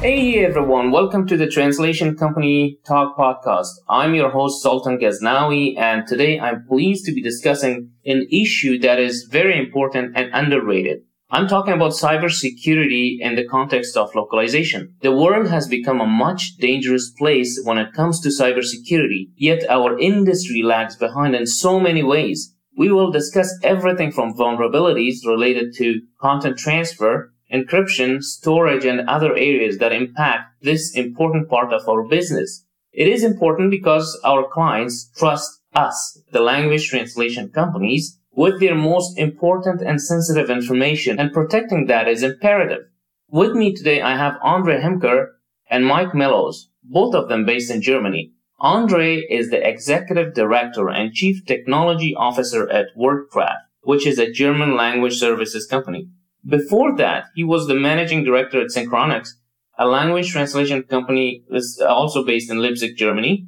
Hey everyone, welcome to the Translation Company Talk podcast. I'm your host Sultan Ghaznawi and today I'm pleased to be discussing an issue that is very important and underrated. I'm talking about cybersecurity in the context of localization. The world has become a much dangerous place when it comes to cybersecurity, yet our industry lags behind in so many ways. We will discuss everything from vulnerabilities related to content transfer encryption, storage, and other areas that impact this important part of our business. It is important because our clients trust us, the language translation companies, with their most important and sensitive information, and protecting that is imperative. With me today, I have Andre Hemker and Mike Mellows, both of them based in Germany. Andre is the executive director and chief technology officer at WordCraft, which is a German language services company. Before that, he was the managing director at Synchronix, a language translation company that's also based in Leipzig, Germany.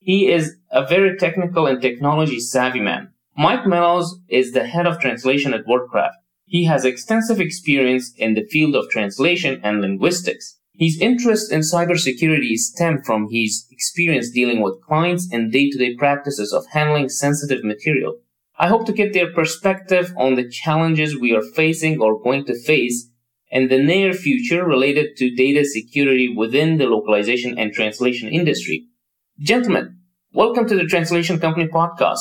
He is a very technical and technology savvy man. Mike Mellows is the head of translation at WordCraft. He has extensive experience in the field of translation and linguistics. His interest in cybersecurity stem from his experience dealing with clients and day-to-day practices of handling sensitive material. I hope to get their perspective on the challenges we are facing or going to face in the near future related to data security within the localization and translation industry. Gentlemen, welcome to the Translation Company podcast.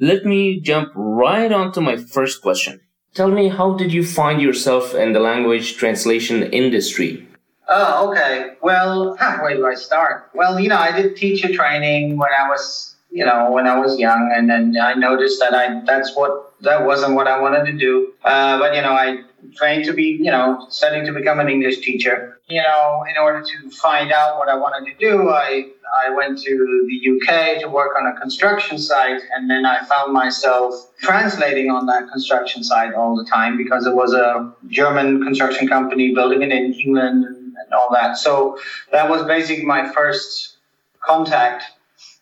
Let me jump right on to my first question. Tell me, how did you find yourself in the language translation industry? Oh, okay. Well, where do I start? Well, you know, I did teacher training when I was you know, when I was young, and then I noticed that I that's what that wasn't what I wanted to do. Uh, but you know, I trained to be, you know, studying to become an English teacher. You know, in order to find out what I wanted to do, I I went to the UK to work on a construction site, and then I found myself translating on that construction site all the time because it was a German construction company building it in England and all that. So that was basically my first contact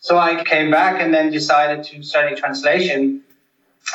so I came back and then decided to study translation.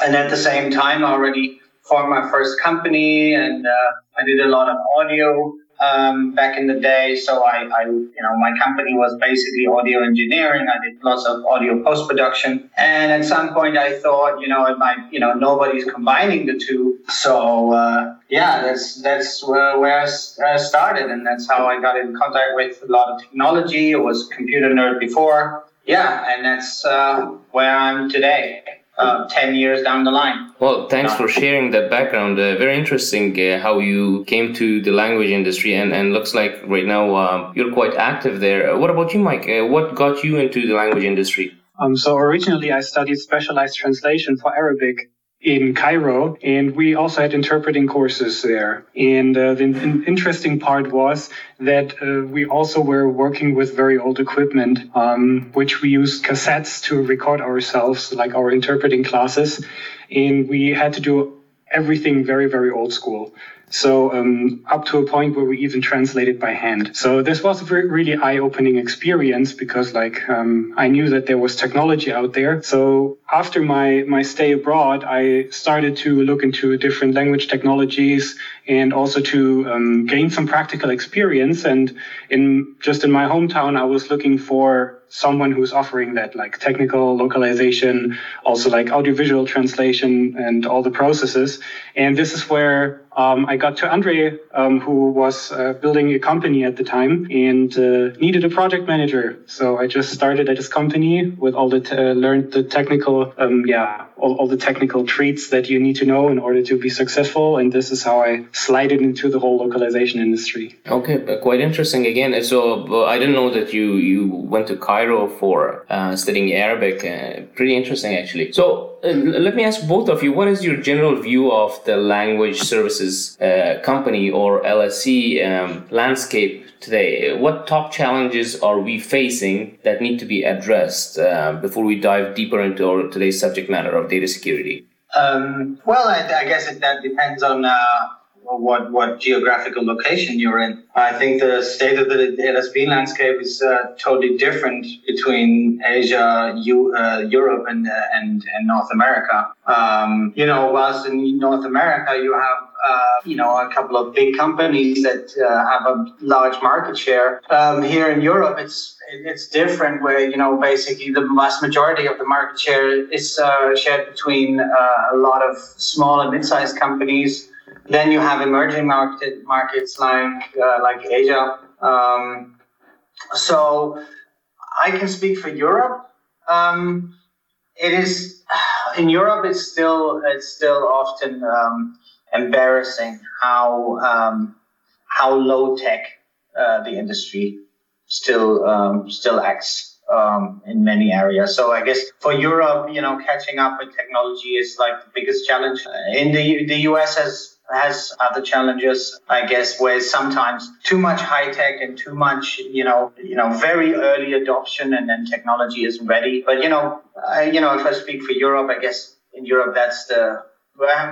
And at the same time, I already formed my first company and uh, I did a lot of audio um, back in the day. So I, I, you know, my company was basically audio engineering. I did lots of audio post production. And at some point, I thought, you know, it might, you know, nobody's combining the two. So uh, yeah, that's that's where, where I started, and that's how I got in contact with a lot of technology. I was computer nerd before yeah, and that's uh, where I'm today. Uh, 10 years down the line. Well, thanks for sharing that background. Uh, very interesting uh, how you came to the language industry, and, and looks like right now uh, you're quite active there. Uh, what about you, Mike? Uh, what got you into the language industry? Um, so originally I studied specialized translation for Arabic in Cairo, and we also had interpreting courses there. And uh, the in- interesting part was that uh, we also were working with very old equipment, um, which we used cassettes to record ourselves, like our interpreting classes, and we had to do everything very, very old school. So um, up to a point where we even translated by hand. So this was a really eye-opening experience because like um, I knew that there was technology out there. So after my my stay abroad, I started to look into different language technologies and also to um, gain some practical experience. And in just in my hometown, I was looking for someone who's offering that like technical localization, also like audiovisual translation and all the processes. And this is where um, I got to Andre, um, who was uh, building a company at the time and uh, needed a project manager. So I just started at his company with all the, t- uh, learned the technical, um, yeah, all, all, the technical traits that you need to know in order to be successful. And this is how I slided into the whole localization industry. Okay, quite interesting again. So uh, I didn't know that you, you went to Cairo Cairo for uh, studying Arabic. Uh, pretty interesting, actually. So uh, let me ask both of you: What is your general view of the language services uh, company or LSC um, landscape today? What top challenges are we facing that need to be addressed uh, before we dive deeper into our today's subject matter of data security? Um, well, I, I, guess it, that depends on uh, what what geographical location you're in. I think the state of the LSP landscape is uh, totally different between Asia, U, uh, Europe, and, uh, and and North America. Um, you know, whilst in North America you have uh, you know a couple of big companies that uh, have a large market share. Um, here in Europe, it's it's different where you know basically the vast majority of the market share is uh, shared between a lot of small and mid-sized companies then you have emerging market markets like uh, like Asia. Um, so I can speak for Europe. Um, it is in Europe. It's still it's still often um, embarrassing how um, how low tech uh, the industry still um, still acts um, in many areas. So I guess for Europe, you know, catching up with technology is like the biggest challenge. In the the US has has other challenges, I guess, where sometimes too much high tech and too much, you know, you know, very early adoption and then technology isn't ready. But you know, I, you know, if I speak for Europe, I guess in Europe that's the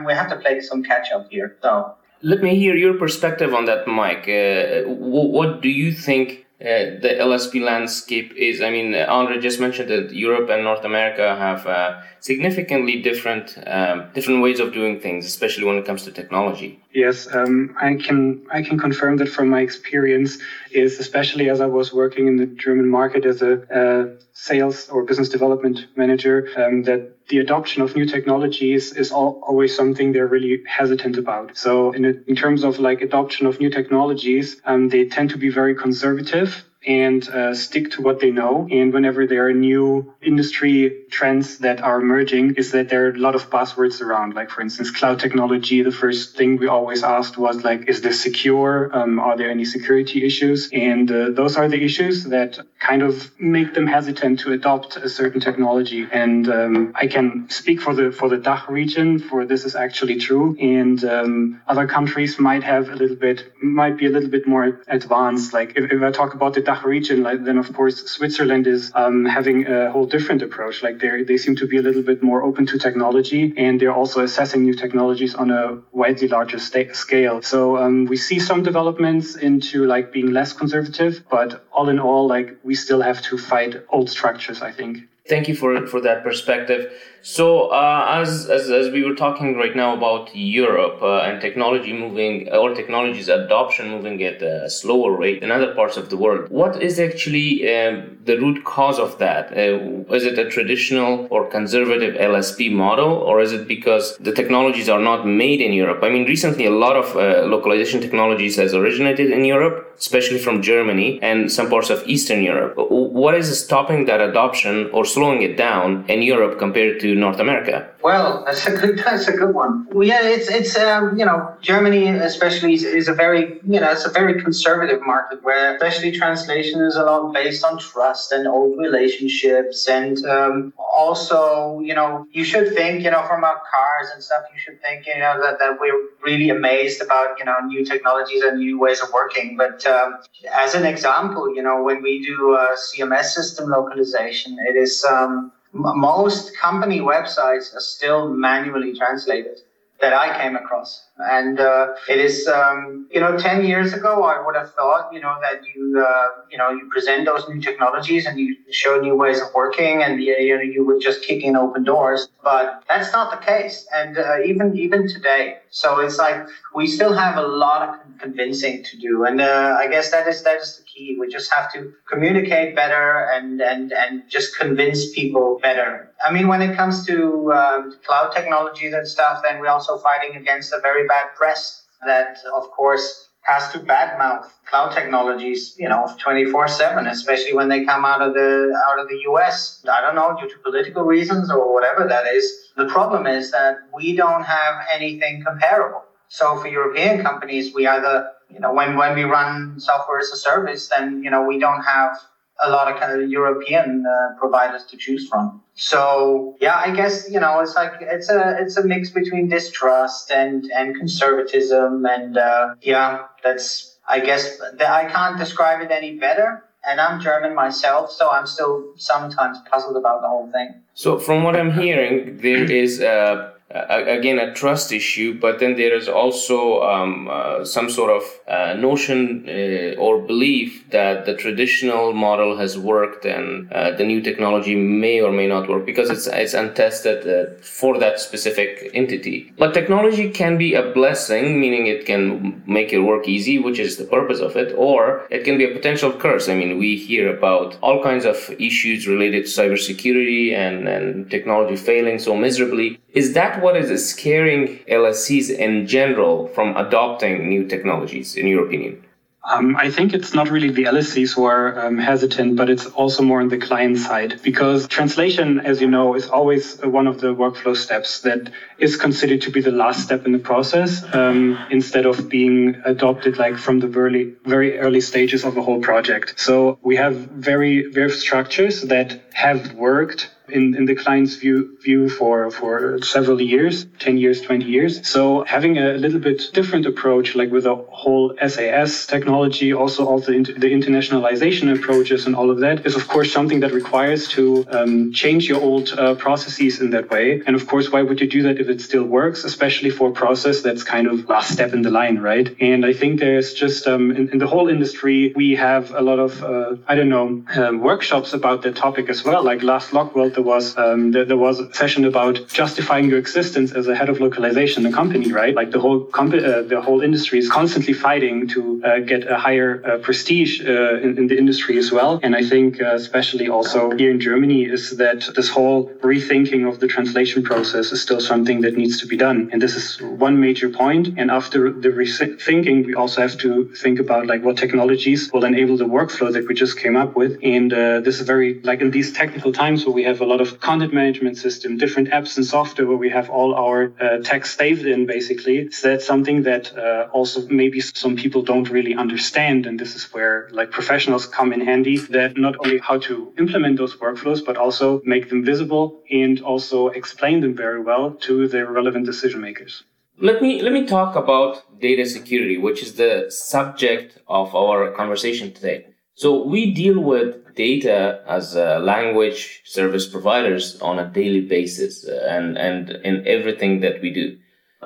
we have to play some catch up here. So let me hear your perspective on that, Mike. Uh, what do you think uh, the LSP landscape is. I mean, Andre just mentioned that Europe and North America have uh, significantly different um, different ways of doing things, especially when it comes to technology. Yes, um, I can I can confirm that from my experience. Is especially as I was working in the German market as a uh, sales or business development manager, um, that the adoption of new technologies is all, always something they're really hesitant about. So in, in terms of like adoption of new technologies, um, they tend to be very conservative and uh, stick to what they know. And whenever there are new industry trends that are emerging, is that there are a lot of buzzwords around. Like for instance, cloud technology. The first thing we always asked was like, is this secure? Um, are there any security issues? And uh, those are the issues that kind of make them hesitant to adopt a certain technology. And um, I can speak for the for the DACH region. For this is actually true. And um, other countries might have a little bit, might be a little bit more advanced. Like if, if I talk about the DACH region, like, then of course Switzerland is um, having a whole different approach. Like they they seem to be a little bit more open to technology, and they're also assessing new technologies on a widely larger sta- scale. So um, we see some developments into like being less conservative, but all in all, like we still have to fight old structures. I think. Thank you for for that perspective. So, uh, as, as, as we were talking right now about Europe uh, and technology moving, or technology's adoption moving at a slower rate than other parts of the world, what is actually uh, the root cause of that? Uh, is it a traditional or conservative LSP model, or is it because the technologies are not made in Europe? I mean, recently a lot of uh, localization technologies has originated in Europe, especially from Germany and some parts of Eastern Europe. What is stopping that adoption or slowing it down in Europe compared to North America? Well, that's a good that's a good one. Well, yeah, it's it's um, you know Germany especially is, is, a very you know it's a very conservative market where especially translation is a lot based on trust and old relationships and um, also you know you should think you know from our cars and stuff you should think you know that, that we're really amazed about you know new technologies and new ways of working. But um, as an example, you know when we do CMS system localization, it is um, most company websites are still manually translated that I came across. And uh, it is, um, you know, 10 years ago, I would have thought, you know, that you, uh, you know, you present those new technologies and you show new ways of working and, you know, you would just kick in open doors. But that's not the case. And uh, even, even today. So it's like we still have a lot of convincing to do. And uh, I guess that is, that is key. We just have to communicate better and, and, and just convince people better. I mean, when it comes to um, cloud technologies and stuff, then we're also fighting against a very bad press that, of course, has to badmouth cloud technologies, you know, 24/7, especially when they come out of the out of the US. I don't know due to political reasons or whatever that is. The problem is that we don't have anything comparable. So for European companies, we either, you know, when when we run software as a service, then you know we don't have a lot of kind of European uh, providers to choose from. So yeah, I guess you know it's like it's a it's a mix between distrust and and conservatism, and uh, yeah, that's I guess I can't describe it any better. And I'm German myself, so I'm still sometimes puzzled about the whole thing. So from what I'm hearing, there is a again a trust issue but then there is also um, uh, some sort of uh, notion uh, or belief that the traditional model has worked and uh, the new technology may or may not work because it's it's untested uh, for that specific entity. But technology can be a blessing meaning it can make your work easy which is the purpose of it or it can be a potential curse. I mean we hear about all kinds of issues related to cybersecurity and, and technology failing so miserably. Is that what is scaring LSCs in general from adopting new technologies, in your opinion? Um, I think it's not really the LSCs who are um, hesitant, but it's also more on the client side because translation, as you know, is always one of the workflow steps that is considered to be the last step in the process um, instead of being adopted like from the very, very early stages of a whole project. So we have very, very structures that have worked in, in the client's view view for for several years 10 years 20 years. So having a little bit different approach like with a whole SaaS technology also all the, the internationalization approaches and all of that is of course something that requires to um, change your old uh, processes in that way. And of course why would you do that if it still works especially for a process that's kind of last step in the line right? And i think there's just um, in, in, the whole industry we have a lot of uh, i don't know um, workshops about that topic as well like last LocWorld there was um, there, there, was a session about justifying your existence as a head of localization in a company, right? Like the whole company, uh, the whole industry is constantly fighting to uh, get a higher uh, prestige uh, in, in, the industry as well. And I think, uh, especially also here in Germany, is that this whole rethinking of the translation process is still something that needs to be done. And this is one major point. And after the rethinking, we also have to think about like what technologies will enable the workflow that we just came up with. And uh, this is very like in these technical times where we have a lot of content management system, different apps and software where we have all our uh, text saved in basically. So that's something that uh, also maybe some people don't really understand. And this is where like professionals come in handy that not only how to implement those workflows, but also make them visible and also explain them very well to the relevant decision makers. Let me let me talk about data security, which is the subject of our conversation today. So we deal with data as language service providers on a daily basis uh, and, and in everything that we do.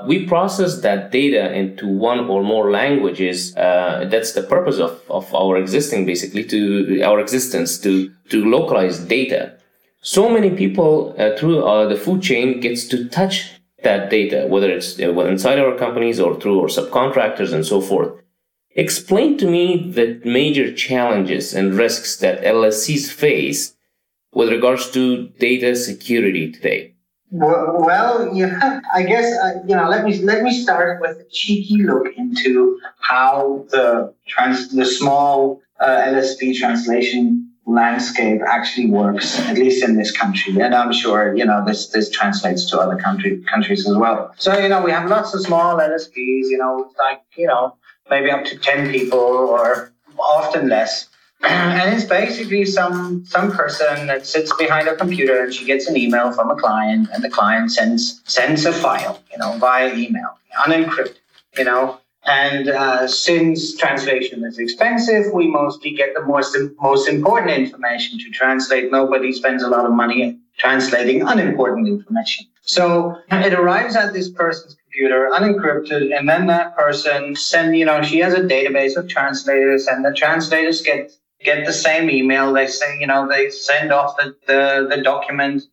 We process that data into one or more languages. Uh, that's the purpose of, of our existing, basically, to our existence, to, to localize data. So many people uh, through uh, the food chain gets to touch that data, whether it's uh, inside our companies or through our subcontractors and so forth. Explain to me the major challenges and risks that LSCs face with regards to data security today. Well, yeah, I guess uh, you know. Let me let me start with a cheeky look into how the trans the small uh, LSP translation landscape actually works, at least in this country. And I'm sure, you know, this, this translates to other country, countries as well. So, you know, we have lots of small LSPs, you know, like, you know, maybe up to 10 people or often less. and it's basically some some person that sits behind a computer and she gets an email from a client and the client sends sends a file, you know, via email, unencrypted, you know. And uh, since translation is expensive, we mostly get the most most important information to translate. Nobody spends a lot of money translating unimportant information. So it arrives at this person's computer unencrypted and then that person send you know she has a database of translators and the translators get get the same email. They say you know they send off the the, the document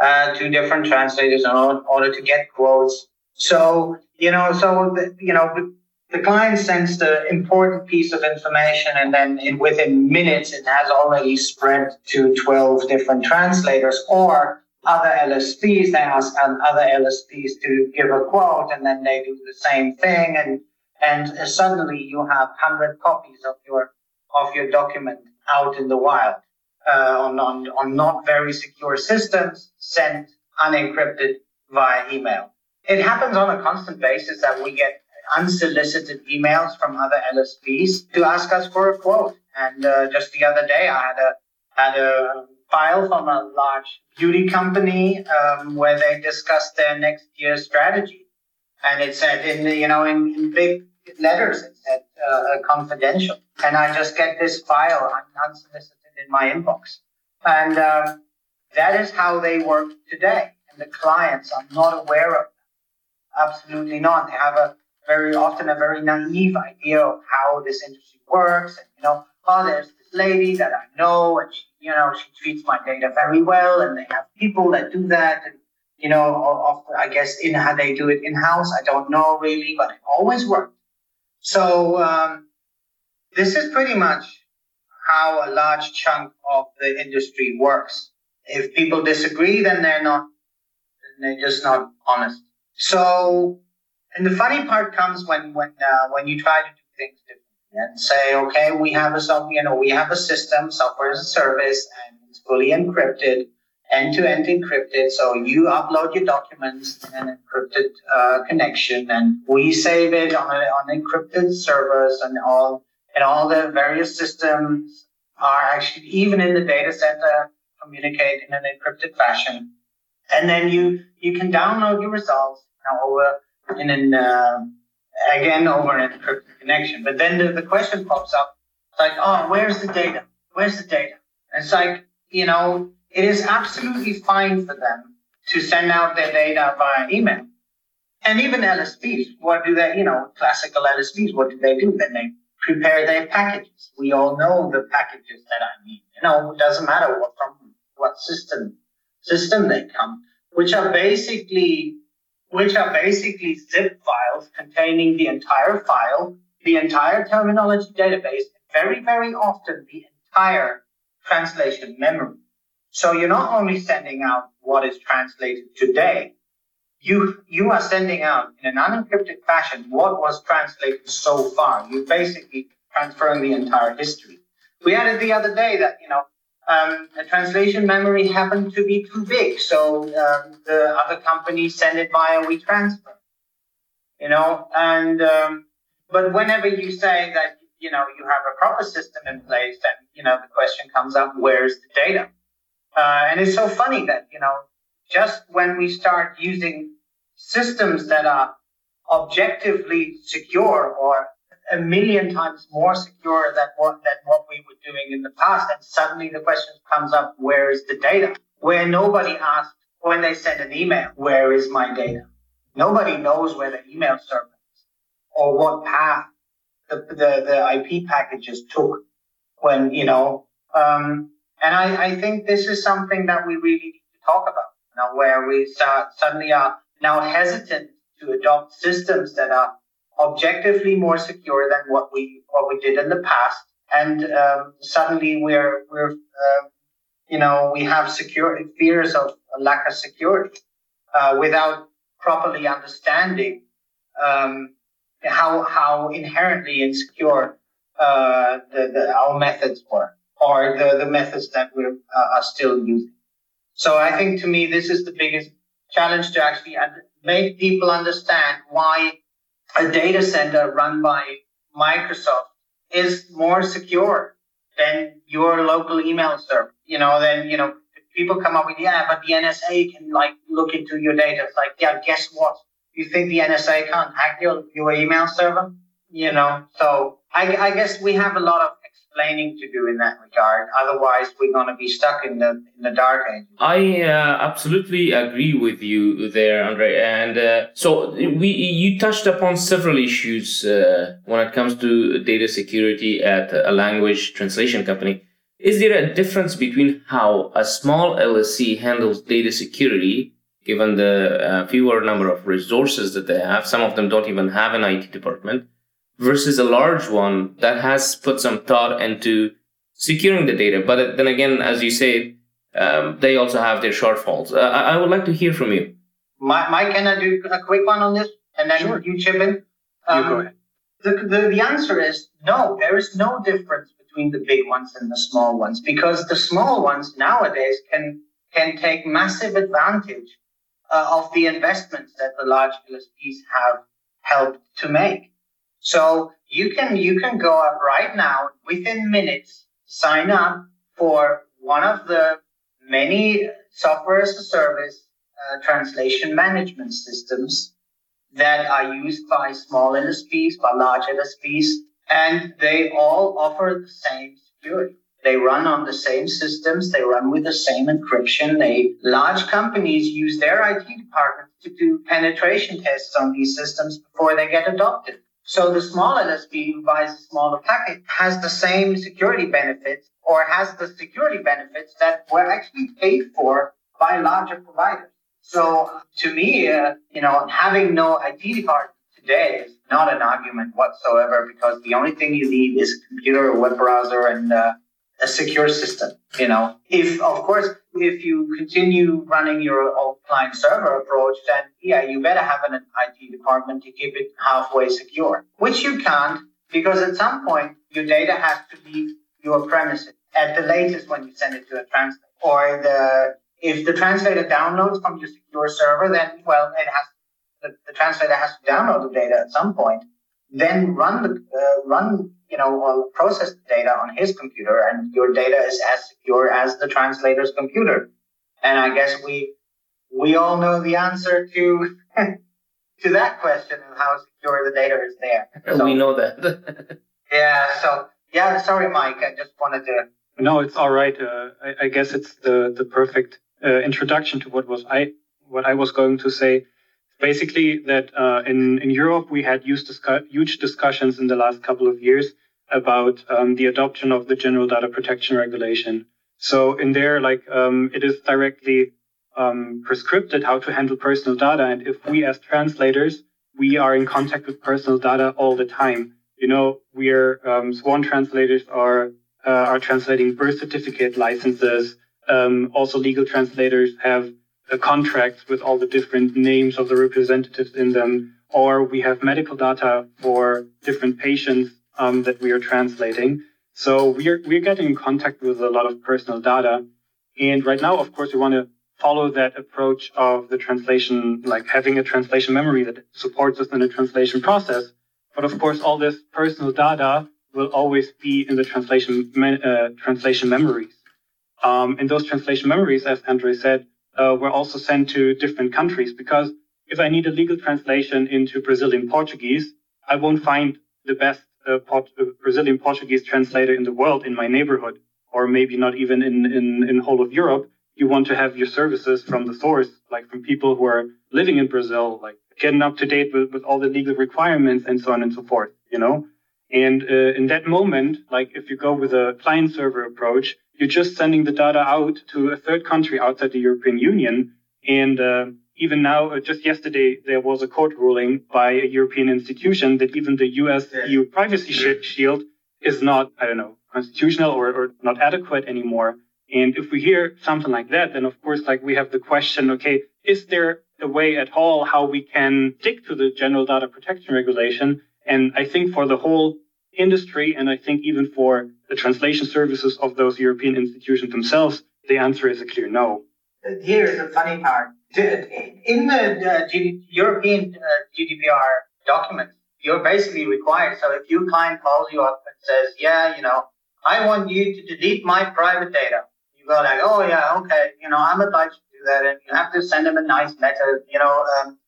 uh, to different translators in order to get quotes. So you know so the, you know the client sends the important piece of information and then in, within minutes it has already spread to 12 different translators or other LSPs. They ask other LSPs to give a quote, and then they do the same thing, and and suddenly you have hundred copies of your of your document out in the wild uh, on, on on not very secure systems, sent unencrypted via email. It happens on a constant basis that we get unsolicited emails from other LSPs to ask us for a quote. And uh, just the other day, I had a had a file from a large beauty company um, where they discussed their next year's strategy, and it said in you know in, in big letters it said uh, confidential, and I just get this file unsolicited in my inbox, and um, that is how they work today, and the clients are not aware of that. Absolutely not. They have a very often a very naive idea of how this industry works, and you know, oh, there's lady that I know, and she you know, she treats my data very well, and they have people that do that. And, you know, often, I guess in how they do it in house, I don't know really, but it always worked. So um, this is pretty much how a large chunk of the industry works. If people disagree, then they're not, they're just not honest. So, and the funny part comes when when uh, when you try to do things differently and say, okay, we have a you know, we have a system, software as a service, and it's fully encrypted, end-to-end encrypted. So you upload your documents in an encrypted uh, connection, and we save it on, a, on encrypted servers, and all and all the various systems are actually even in the data center communicate in an encrypted fashion. And then you you can download your results you over in an uh, again over an encrypted connection. But then the, the question pops up, it's like, oh, where's the data? Where's the data? And it's like, you know, it is absolutely fine for them to send out their data via email. And even LSPs, what do they, you know, classical LSPs, what do they do? Then they prepare their packages. We all know the packages that I mean. You know, it doesn't matter what from what system system they come, which are basically which are basically zip files containing the entire file, the entire terminology database, very, very often the entire translation memory. So you're not only sending out what is translated today, you, you are sending out in an unencrypted fashion what was translated so far. You're basically transferring the entire history. We added the other day that, you know, um, translation memory happened to be too big, so um, the other company sent it via WeTransfer. You know, and um, but whenever you say that you know you have a proper system in place, then you know the question comes up: where's the data? Uh, and it's so funny that you know just when we start using systems that are objectively secure or a million times more secure than what than what we were doing in the past. And suddenly the question comes up: Where is the data? Where nobody asked when they send an email, "Where is my data?" Nobody knows where the email server is or what path the the, the IP packages took when you know. Um, and I, I think this is something that we really need to talk about now, where we start, suddenly are now hesitant to adopt systems that are objectively more secure than what we what we did in the past, and um, suddenly we're we're uh, you know we have security fears of lack of security uh, without properly understanding um, how how inherently insecure uh, the, the, our methods were or the, the methods that we uh, are still using. So I think to me this is the biggest challenge to actually make people understand why a data center run by Microsoft is more secure than your local email server. You know, then, you know, people come up with, yeah, but the NSA can like look into your data. It's like, yeah, guess what? You think the NSA can't hack your, your email server? You know, so I, I guess we have a lot of explaining to do in that regard. Otherwise, we're going to be stuck in the in the dark age. I uh, absolutely agree with you there, Andre. And uh, so we you touched upon several issues uh, when it comes to data security at a language translation company. Is there a difference between how a small LSC handles data security, given the uh, fewer number of resources that they have? Some of them don't even have an IT department versus a large one that has put some thought into securing the data. But then again, as you say, um, they also have their shortfalls. Uh, I, I, would like to hear from you. Mike, can I do a quick one on this? And then sure. you chip in? Um, you go ahead. The, the, the answer is no, there is no difference between the big ones and the small ones because the small ones nowadays can, can take massive advantage uh, of the investments that the large LSPs have helped to make. So you can you can go up right now within minutes, sign up for one of the many software as a service uh, translation management systems that are used by small LSPs, by large LSPs, and they all offer the same security. They run on the same systems. They run with the same encryption. They large companies use their IT departments to do penetration tests on these systems before they get adopted. So the small LSP who buys a smaller packet has the same security benefits or has the security benefits that were actually paid for by larger providers. So to me, uh, you know, having no IT card today is not an argument whatsoever because the only thing you need is a computer, a web browser, and uh, a secure system. You know, if of course if you continue running your old client server approach, then yeah, you better have an IT department to keep it halfway secure, which you can't because at some point your data has to leave your premises at the latest when you send it to a translator. Or the if the translator downloads from your secure server, then well, it has the, the translator has to download the data at some point, then run the uh, run you know, will process the data on his computer and your data is as secure as the translator's computer. And I guess we, we all know the answer to, to that question of how secure the data is there. So, we know that. yeah. So yeah, sorry, Mike. I just wanted to. No, it's all right. Uh, I, I, guess it's the, the perfect uh, introduction to what was I, what I was going to say basically that uh, in in Europe we had huge, discu- huge discussions in the last couple of years about um, the adoption of the General Data Protection Regulation. So in there, like um, it is directly um, prescripted how to handle personal data, and if we as translators we are in contact with personal data all the time. You know, we are um, sworn translators are uh, are translating birth certificate licenses. Um, also, legal translators have uh, contracts with all the different names of the representatives in them, or we have medical data for different patients um, that we are translating. So we're we're getting in contact with a lot of personal data, and right now, of course, we want to follow that approach of the translation, like having a translation memory that supports us in the translation process. But of course, all this personal data will always be in the translation uh, translation memories. Um, and those translation memories, as Andre said, uh, were also sent to different countries because if I need a legal translation into Brazilian Portuguese, I won't find the best uh, Port- Brazilian Portuguese translator in the world in my neighborhood, or maybe not even in, in, in whole of Europe. You want to have your services from the source, like from people who are living in Brazil, like getting up to date with, with all the legal requirements and so on and so forth, you know? And uh, in that moment, like if you go with a client server approach, you're just sending the data out to a third country outside the European Union. And uh, even now, uh, just yesterday, there was a court ruling by a European institution that even the US EU privacy shield is not, I don't know, constitutional or, or not adequate anymore. And if we hear something like that, then of course, like we have the question, okay, is there a way at all how we can stick to the general data protection regulation? And I think for the whole industry, and I think even for the translation services of those European institutions themselves, the answer is a clear no. Here's the funny part. In the uh, European uh, GDPR documents, you're basically required. So if your client calls you up and says, "Yeah, you know, I want you to delete my private data," you go like, "Oh yeah, okay, you know, I'm obliged to do that," and you have to send them a nice letter, you know, um,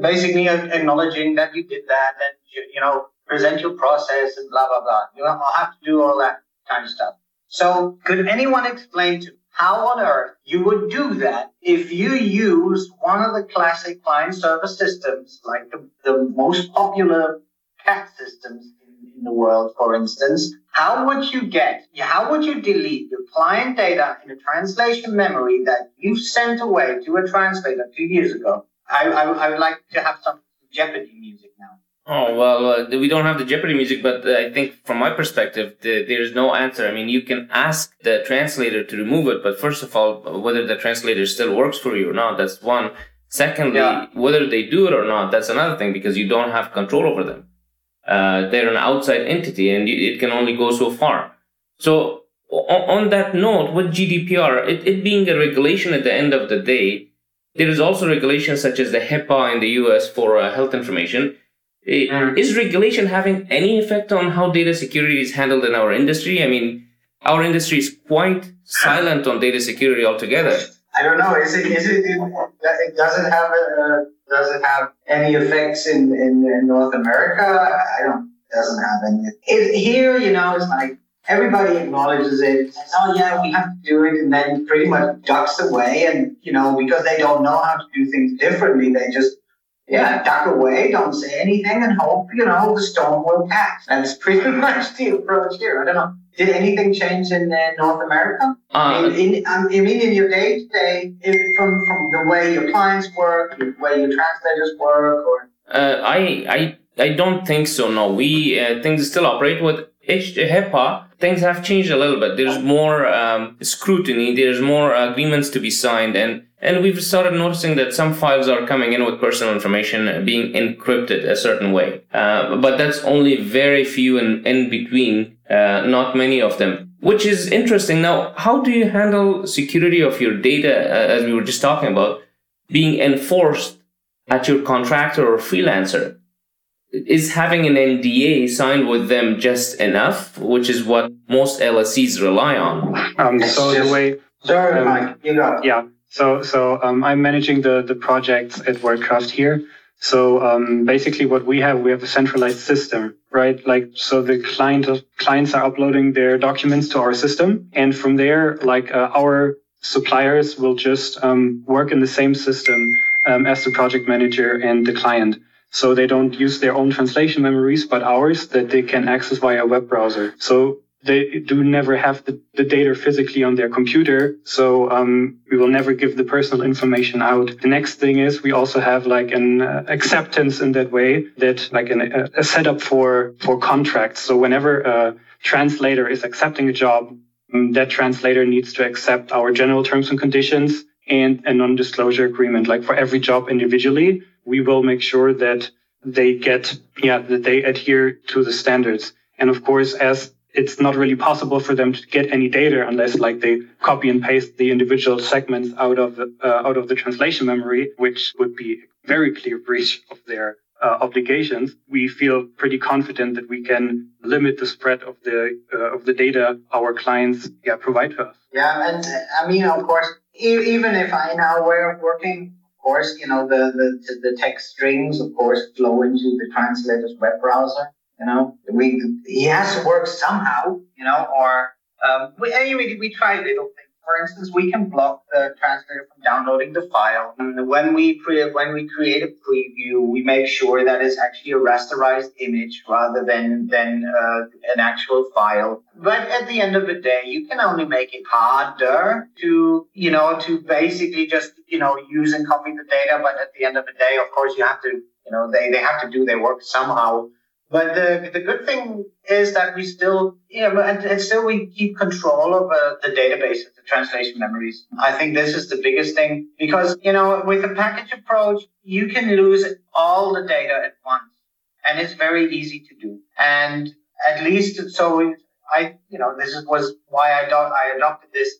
basically acknowledging that you did that, and you, you know, present your process and blah blah blah. You know, I have to do all that kind of stuff. So, could anyone explain to me how on earth you would do that if you use one of the classic client server systems, like the, the most popular CAT systems in, in the world, for instance? How would you get, how would you delete your client data in a translation memory that you sent away to a translator two years ago? I, I, I would like to have some Jeopardy music now. Oh well, uh, we don't have the Jeopardy music, but uh, I think from my perspective, the, there is no answer. I mean, you can ask the translator to remove it, but first of all, whether the translator still works for you or not, that's one. Secondly, yeah. whether they do it or not, that's another thing because you don't have control over them. Uh, they're an outside entity, and it can only go so far. So, on, on that note, with GDPR, it, it being a regulation at the end of the day, there is also regulations such as the HIPAA in the US for uh, health information. Mm. Is regulation having any effect on how data security is handled in our industry? I mean, our industry is quite silent on data security altogether. I don't know. Is it? Is it? It doesn't have a. Does it have any effects in, in, in North America? I don't. Doesn't have any. It, here, you know, it's like everybody acknowledges it. Says, oh yeah, we have to do it, and then pretty much ducks away. And you know, because they don't know how to do things differently, they just yeah, duck away, don't say anything, and hope you know the storm will pass. That's pretty much the approach here. I don't know. Did anything change in uh, North America? Uh, I, mean, in, I mean, in your day to day, from from the way your clients work, the way your translators work, or uh, I I I don't think so. No, we uh, things still operate with HIPAA. Things have changed a little bit. There's more um, scrutiny. There's more agreements to be signed, and and we've started noticing that some files are coming in with personal information being encrypted a certain way. Uh, but that's only very few in, in between uh, not many of them, which is interesting. Now, how do you handle security of your data, uh, as we were just talking about, being enforced at your contractor or freelancer? Is having an NDA signed with them just enough, which is what most LSCs rely on? Um, so the way, sorry, um, Mike, you go. Yeah. So, so um, I'm managing the the projects at WordCraft here. So um, basically, what we have, we have a centralized system, right? Like, so the client clients are uploading their documents to our system, and from there, like uh, our suppliers will just um, work in the same system um, as the project manager and the client. So they don't use their own translation memories, but ours that they can access via web browser. So they do never have the, the data physically on their computer. So um, we will never give the personal information out. The next thing is we also have like an uh, acceptance in that way that like an, a, a setup for, for contracts. So whenever a translator is accepting a job, um, that translator needs to accept our general terms and conditions and a non-disclosure agreement. Like for every job individually, we will make sure that they get, yeah, that they adhere to the standards. And of course, as it's not really possible for them to get any data unless like they copy and paste the individual segments out of the, uh, out of the translation memory, which would be a very clear breach of their uh, obligations. We feel pretty confident that we can limit the spread of the uh, of the data our clients yeah, provide to us. Yeah, and I mean, of course, even if I way of working, course, you know, the, the, the text strings, of course, flow into the translator's web browser. You know, we he has to work somehow. You know, or um, we anyway we try little things. For instance, we can block the translator from downloading the file. And when we create when we create a preview, we make sure that it's actually a rasterized image rather than than uh, an actual file. But at the end of the day, you can only make it harder to you know to basically just you know use and copy the data. But at the end of the day, of course, you have to you know they they have to do their work somehow. But the, the good thing is that we still, you know, and, and still we keep control of uh, the database, the translation memories. I think this is the biggest thing because, you know, with a package approach, you can lose all the data at once and it's very easy to do. And at least, so I, you know, this was why I, do, I adopted this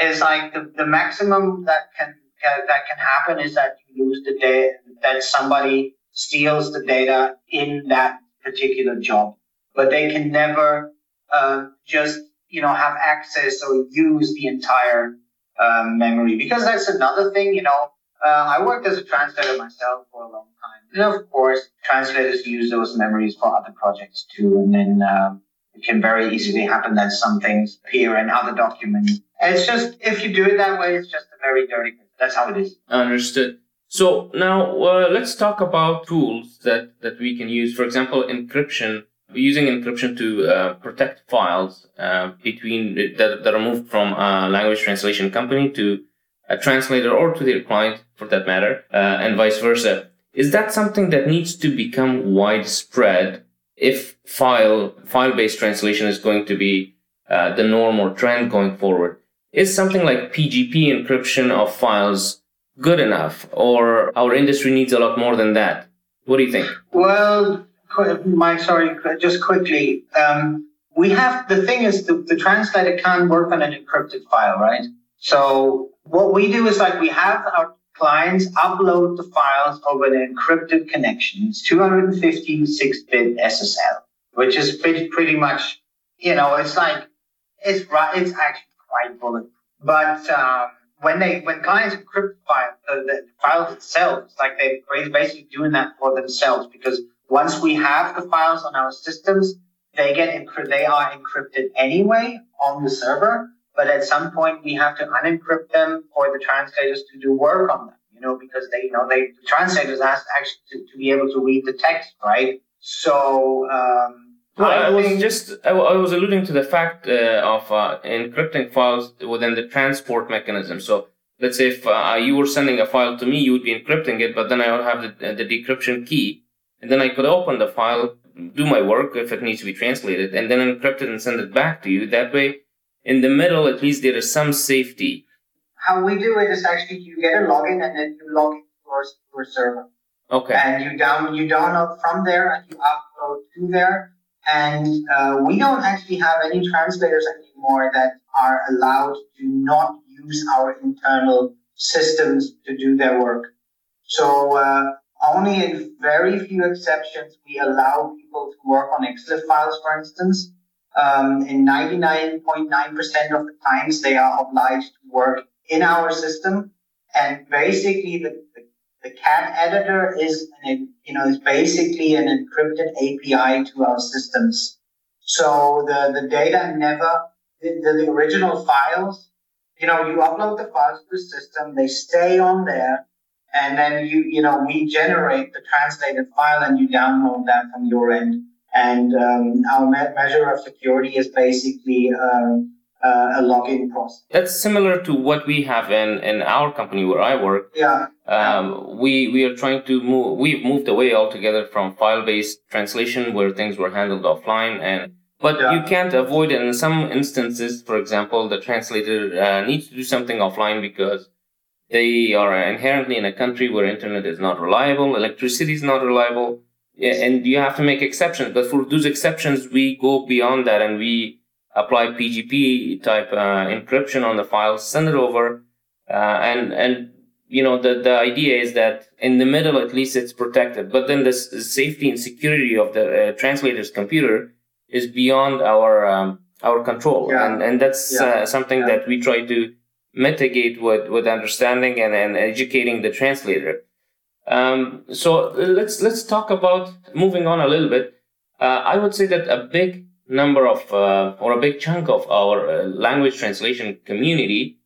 is like the, the maximum that can, uh, that can happen is that you lose the data, that somebody steals the data in that particular job, but they can never uh, just you know have access or use the entire um, memory because that's another thing. You know, uh, I worked as a translator myself for a long time, and of course, translators use those memories for other projects too, and then. Um, it can very easily happen that some things appear in other documents. It's just, if you do it that way, it's just a very dirty. That's how it is. Understood. So now uh, let's talk about tools that, that we can use. For example, encryption. Using encryption to uh, protect files uh, between that, that are moved from a language translation company to a translator or to their client, for that matter, uh, and vice versa. Is that something that needs to become widespread if file file based translation is going to be uh, the norm or trend going forward? Is something like PGP encryption of files good enough, or our industry needs a lot more than that? What do you think? Well, Mike, sorry, just quickly. Um, we have the thing is the, the translator can't work on an encrypted file, right? So what we do is like we have our clients upload the files over an encrypted connection. It's 256 bit SSL, which is pretty, much, you know, it's like It's right. It's actually quite bulletproof. But um, when they when clients encrypt file, uh, the files themselves, like they're basically doing that for themselves because once we have the files on our systems, they get. They are encrypted anyway on the server, but at some point we have to unencrypt them for the translators to do work on them. You know, because they, you know, they the translators has actually to, to be able to read the text, right? So. Um, well, I, I was just I, I, was alluding to the fact uh, of uh, encrypting files within the transport mechanism. So let's say if uh, you were sending a file to me, you would be encrypting it, but then I would have the, the decryption key, and then I could open the file, do my work if it needs to be translated, and then encrypt it and send it back to you. That way, in the middle, at least there is some safety. How we do it is actually you get a login and then you log into your server. Okay. And you down you download from there and you upload to there and uh, we don't actually have any translators anymore that are allowed to not use our internal systems to do their work. So uh, only in very few exceptions we allow people to work on XLIFF files, for instance. Um, in 99.9% of the times, they are obliged to work in our system. And basically, the, the the CAT editor is an, you know is basically an encrypted API to our systems. So the, the data never the, the original files, you know, you upload the files to the system, they stay on there, and then you you know we generate the translated file and you download that from your end. And um, our me- measure of security is basically um, uh, a login process. That's similar to what we have in, in our company where I work. Yeah. Um, we we are trying to move. We've moved away altogether from file-based translation where things were handled offline, and but yeah. you can't avoid it. In some instances, for example, the translator uh, needs to do something offline because they are inherently in a country where internet is not reliable, electricity is not reliable, and you have to make exceptions. But for those exceptions, we go beyond that and we apply PGP type uh, encryption on the file, send it over, uh, and and you know the the idea is that in the middle at least it's protected, but then the safety and security of the uh, translator's computer is beyond our um, our control, yeah. and and that's yeah. Uh, something yeah. that we try to mitigate with with understanding and, and educating the translator. Um, so let's let's talk about moving on a little bit. Uh, I would say that a big number of uh, or a big chunk of our uh, language translation community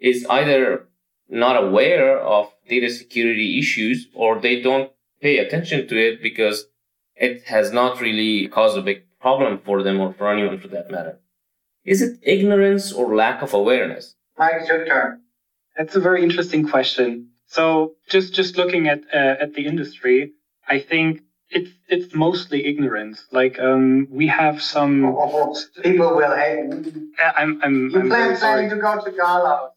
is either not aware of data security issues or they don't pay attention to it because it has not really caused a big problem for them or for anyone for that matter. Is it ignorance or lack of awareness? Mike, your. That's a very interesting question. So just just looking at uh, at the industry, I think it's it's mostly ignorance. Like um, we have some people will hate. I'm I'm. You I'm plan planning to go to Gala.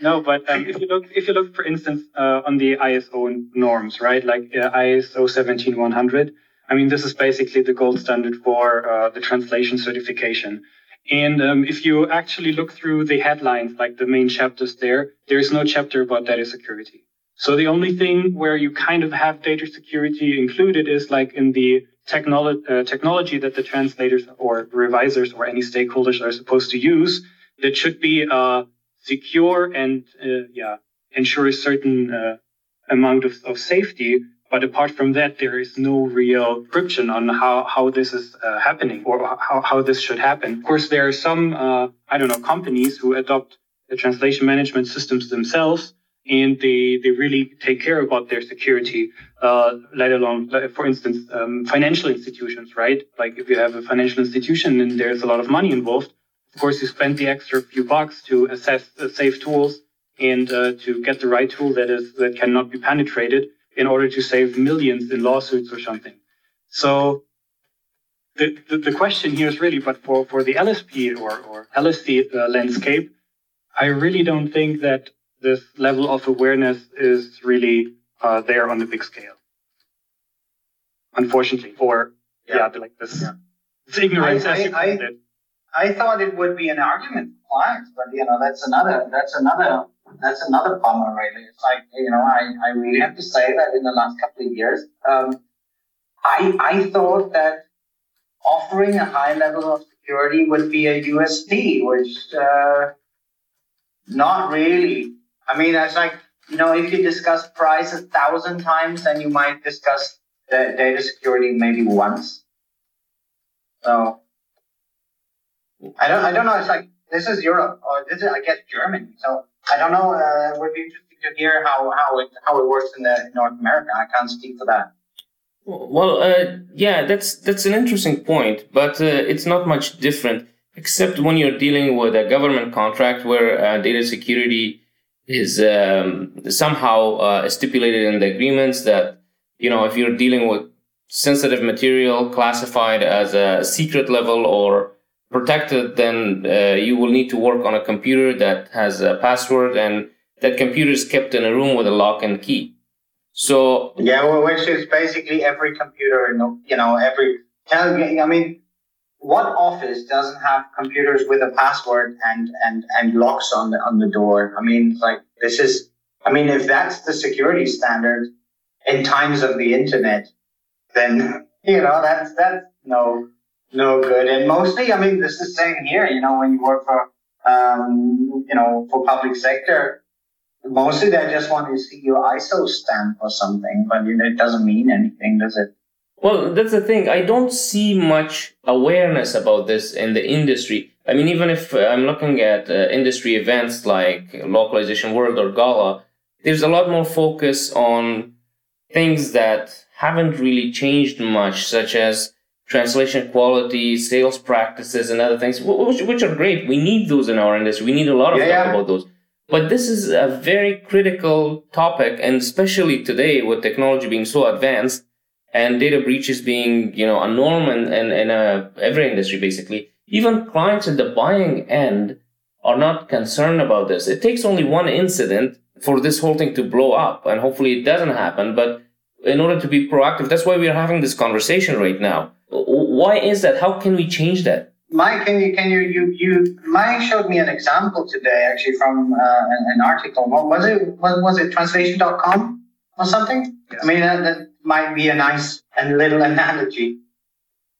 no, but um, if you look if you look for instance uh, on the ISO norms, right? Like uh, ISO 17100. I mean, this is basically the gold standard for uh, the translation certification. And um, if you actually look through the headlines, like the main chapters there, there is no chapter about data security. So the only thing where you kind of have data security included is like in the technolo- uh, technology that the translators or revisers or any stakeholders are supposed to use that should be uh, secure and uh, yeah ensure a certain uh, amount of, of safety. But apart from that, there is no real description on how, how this is uh, happening or how, how this should happen. Of course, there are some, uh, I don't know, companies who adopt the translation management systems themselves and they, they really take care about their security, uh, let alone, for instance, um, financial institutions, right? Like if you have a financial institution and there's a lot of money involved, of course, you spend the extra few bucks to assess the safe tools and uh, to get the right tool that is that cannot be penetrated in order to save millions in lawsuits or something. So the, the, the question here is really, but for, for the LSP or, or LSC uh, landscape, I really don't think that this level of awareness is really uh, there on the big scale. Unfortunately, or yeah, yeah like this, yeah. it's ignorance. I, I, I, I, thought it would be an argument for clients, but you know that's another that's another that's another bummer, really. It's like you know I, I really have to say that in the last couple of years, um, I I thought that offering a high level of security would be a USP, which uh, not really. I mean, it's like you know, if you discuss price a thousand times, then you might discuss the data security maybe once. So I don't, I don't know. It's like this is Europe, or this is, I guess, Germany. So I don't know. Uh, it would be interesting to hear how how it how it works in the North America. I can't speak for that. Well, uh, yeah, that's that's an interesting point, but uh, it's not much different, except when you're dealing with a government contract where uh, data security is um, somehow uh, stipulated in the agreements that you know if you're dealing with sensitive material classified as a secret level or protected, then uh, you will need to work on a computer that has a password and that computer is kept in a room with a lock and key. So yeah, well, which is basically every computer, you know, every. I mean, what office doesn't have computers with a password and and and locks on the on the door? I mean, like this is. I mean, if that's the security standard in times of the internet, then you know that's that's no no good. And mostly, I mean, this is same here. You know, when you work for um, you know for public sector, mostly they just want to see your ISO stamp or something, but you know, it doesn't mean anything, does it? Well, that's the thing. I don't see much awareness about this in the industry. I mean, even if I'm looking at uh, industry events like Localization World or Gala, there's a lot more focus on things that haven't really changed much, such as translation quality, sales practices, and other things, which, which are great. We need those in our industry. We need a lot of yeah, talk about those. But this is a very critical topic, and especially today with technology being so advanced and data breaches being, you know, a norm in, in, in a, every industry, basically. Even clients at the buying end are not concerned about this. It takes only one incident for this whole thing to blow up, and hopefully it doesn't happen. But in order to be proactive, that's why we are having this conversation right now. Why is that? How can we change that? Mike, can you can you you you Mike showed me an example today actually from uh, an, an, article. What was it? Was, was it translation.com or something? Yes. I mean that, that might be a nice and little analogy.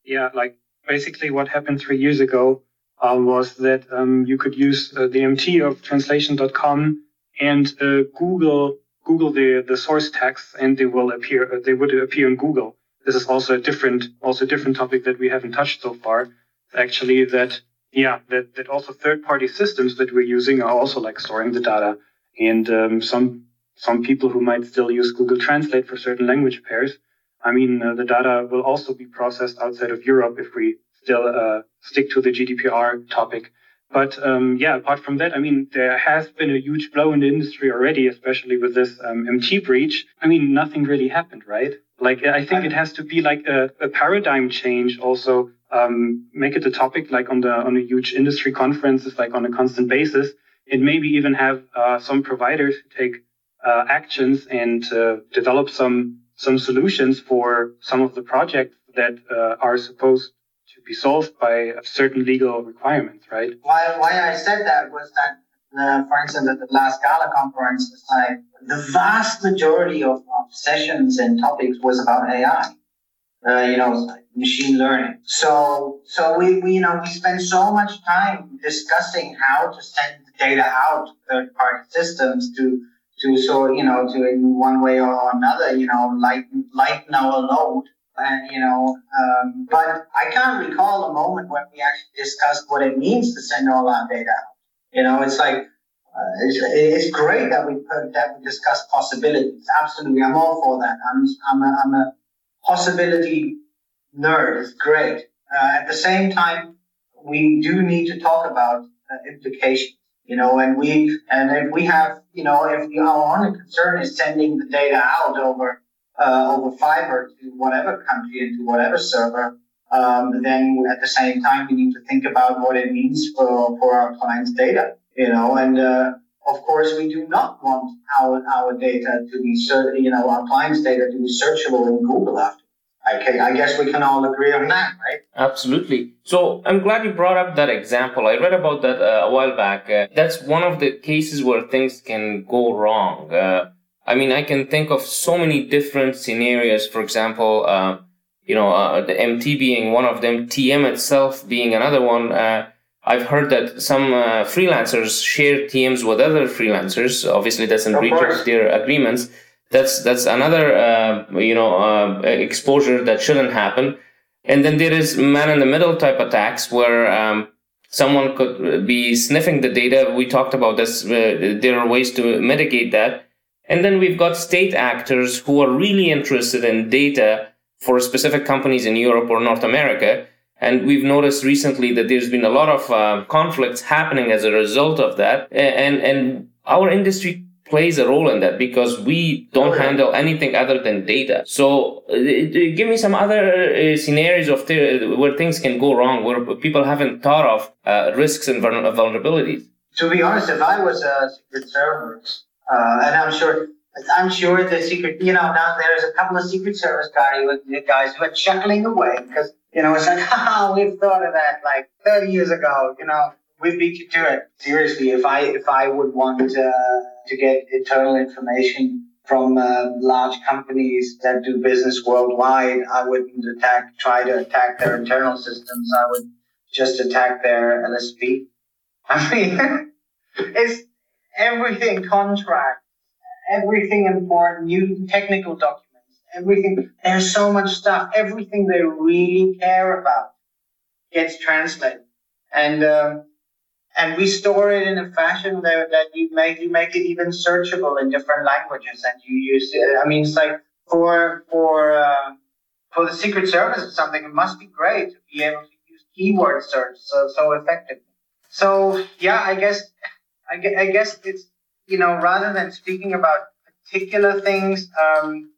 Yeah, like basically what happened three years ago um, was that um, you could use uh, the MT of translation.com and uh, Google Google the the source text and they will appear uh, they would appear in Google. This is also a different also a different topic that we haven't touched so far actually that yeah that, that also third party systems that we're using are also like storing the data and um, some some people who might still use google translate for certain language pairs. I mean uh, the data will also be processed outside of europe if we still uh, stick to the gdpr topic. But um, yeah apart from that i mean there has been a huge blow in the industry already especially with this um, mt breach. I mean nothing really happened right? Like i think it has to be like a, a paradigm change also um, make it a topic like on the on a huge industry conferences, like on a constant basis, and maybe even have uh, some providers take uh, actions and develop some some solutions for some of the projects that uh, are supposed to be solved by certain legal requirements, right? Why why I said that was that. Uh, for instance, at the last Gala conference, like the vast majority of, of sessions and topics was about AI uh, you know, machine learning. So, so we, we, you know, we spend so much time discussing how to send the data out to third party systems to, to so, you know, to in one way or another, you know, lighten, lighten our load. And, you know, um, but I can't recall a moment when we actually discussed what it means to send all our data. You know, it's like, uh, it's, it's great that we put, that we discuss possibilities. Absolutely. I'm all for that. I'm, I'm a, I'm a, possibility nerd is great. Uh, at the same time, we do need to talk about uh, implications, you know, and we, and if we have, you know, if our only concern is sending the data out over, uh, over fiber to whatever country and to whatever server, um, then at the same time, we need to think about what it means for, for our clients' data, you know, and, uh, of course, we do not want our, our data to be, you know, our clients' data to be searchable in Google after. I, I guess we can all agree on that, right? Absolutely. So I'm glad you brought up that example. I read about that uh, a while back. Uh, that's one of the cases where things can go wrong. Uh, I mean, I can think of so many different scenarios. For example, uh, you know, uh, the MT being one of them, TM itself being another one. Uh, I've heard that some uh, freelancers share TMs with other freelancers. Obviously, that's in breach of their agreements. That's that's another uh, you know uh, exposure that shouldn't happen. And then there is man in the middle type attacks where um, someone could be sniffing the data. We talked about this. Uh, there are ways to mitigate that. And then we've got state actors who are really interested in data for specific companies in Europe or North America and we've noticed recently that there's been a lot of uh, conflicts happening as a result of that. And, and our industry plays a role in that because we don't oh, handle anything other than data. So uh, give me some other uh, scenarios of where things can go wrong, where people haven't thought of uh, risks and vulnerabilities. To be honest, if I was a Secret Service, uh, and I'm sure I'm sure the secret, you know, now there's a couple of Secret Service guys, guys who are chuckling away because you know, it's like, haha, we've thought of that like 30 years ago. You know, we beat you to do it. Seriously, if I if I would want uh, to get internal information from uh, large companies that do business worldwide, I wouldn't attack, try to attack their internal systems. I would just attack their LSP. I mean, it's everything contract, everything important, new technical documents everything. There's so much stuff. Everything they really care about gets translated, and um, and we store it in a fashion that, that you make you make it even searchable in different languages, and you use. it. I mean, it's like for for uh, for the Secret Service or something. It must be great to be able to use keyword search so so effectively. So yeah, I guess I I guess it's you know rather than speaking about particular things. Um,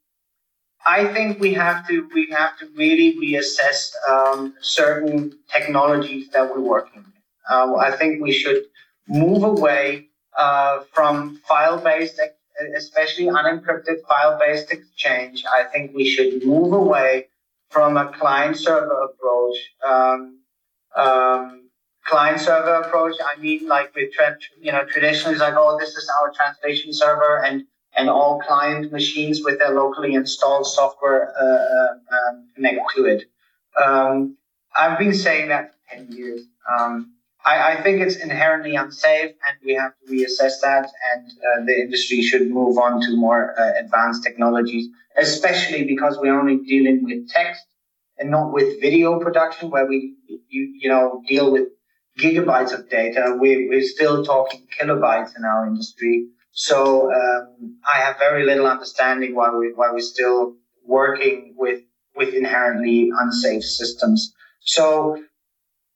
I think we have to we have to really reassess um, certain technologies that we're working with. Uh, I think we should move away uh, from file-based, especially unencrypted file-based exchange. I think we should move away from a client-server approach. Um, um, client-server approach. I mean, like with you know traditionally, it's like, oh, this is our translation server, and and all client machines with their locally installed software uh, uh, um, connect to it. Um, I've been saying that for 10 years. Um, I, I, think it's inherently unsafe and we have to reassess that and uh, the industry should move on to more uh, advanced technologies, especially because we're only dealing with text and not with video production where we, you, you know, deal with gigabytes of data. We, we're still talking kilobytes in our industry. So um, I have very little understanding why we why we're still working with with inherently unsafe systems. So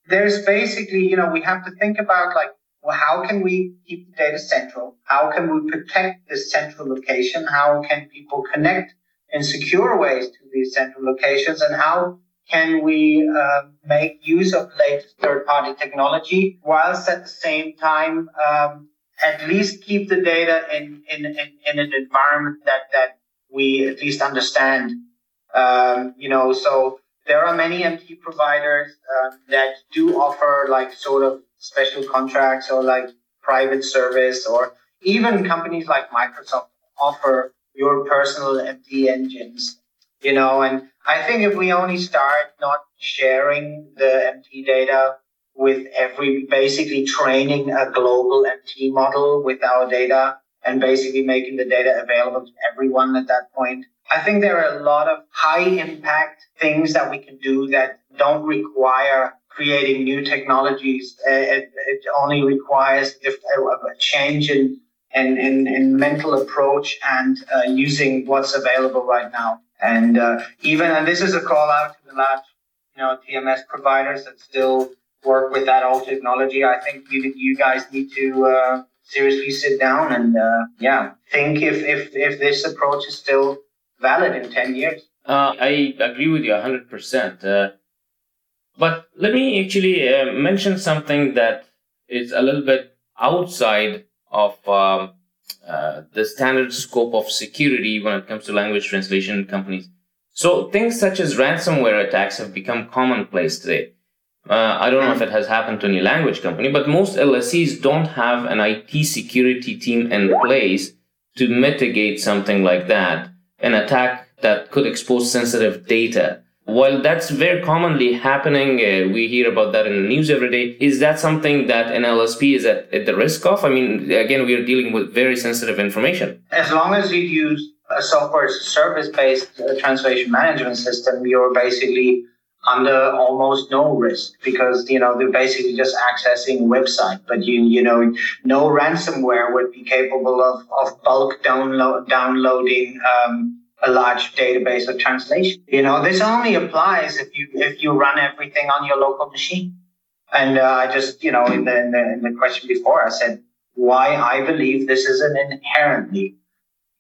there's basically, you know, we have to think about like, well, how can we keep the data central? How can we protect this central location? How can people connect in secure ways to these central locations? And how can we uh, make use of latest third-party technology whilst at the same time um, at least keep the data in, in, in, in an environment that, that we at least understand. Um, you know, so there are many MT providers uh, that do offer like sort of special contracts or like private service or even companies like Microsoft offer your personal MT engines, you know, and I think if we only start not sharing the MT data with every basically training a global MT model with our data and basically making the data available to everyone at that point. I think there are a lot of high impact things that we can do that don't require creating new technologies. Uh, it, it only requires a change in, in, in, in mental approach and uh, using what's available right now. And uh, even, and this is a call out to the large, you know, TMS providers that still work with that old technology. I think you, you guys need to uh, seriously sit down and uh, yeah, think if, if if this approach is still valid in ten years. Uh, I agree with you hundred percent. Uh, but let me actually uh, mention something that is a little bit outside of um, uh, the standard scope of security when it comes to language translation companies. So things such as ransomware attacks have become commonplace today. Uh, I don't know if it has happened to any language company, but most LSCs don't have an IT security team in place to mitigate something like that, an attack that could expose sensitive data. while that's very commonly happening, uh, we hear about that in the news every day. Is that something that an LSP is at, at the risk of? I mean, again, we are dealing with very sensitive information. As long as you use a software service based translation management system, you're basically under almost no risk because you know they're basically just accessing website but you you know no ransomware would be capable of, of bulk download downloading um, a large database of translation. You know, this only applies if you if you run everything on your local machine. And uh, I just, you know, in the, in the in the question before, I said why I believe this is an inherently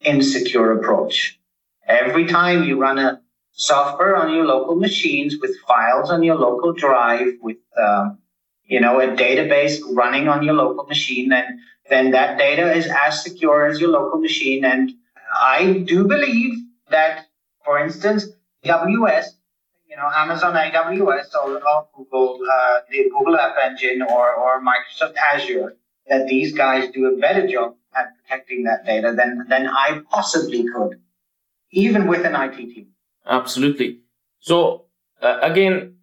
insecure approach. Every time you run a software on your local machines with files on your local drive with um, you know a database running on your local machine then then that data is as secure as your local machine and i do believe that, for instance, AWS, you know, Amazon AWS or, or Google, uh, the Google App Engine or, or Microsoft Azure, that these guys do a better job at protecting that data than, than I possibly could, even with an IT team. Absolutely. So, uh, again,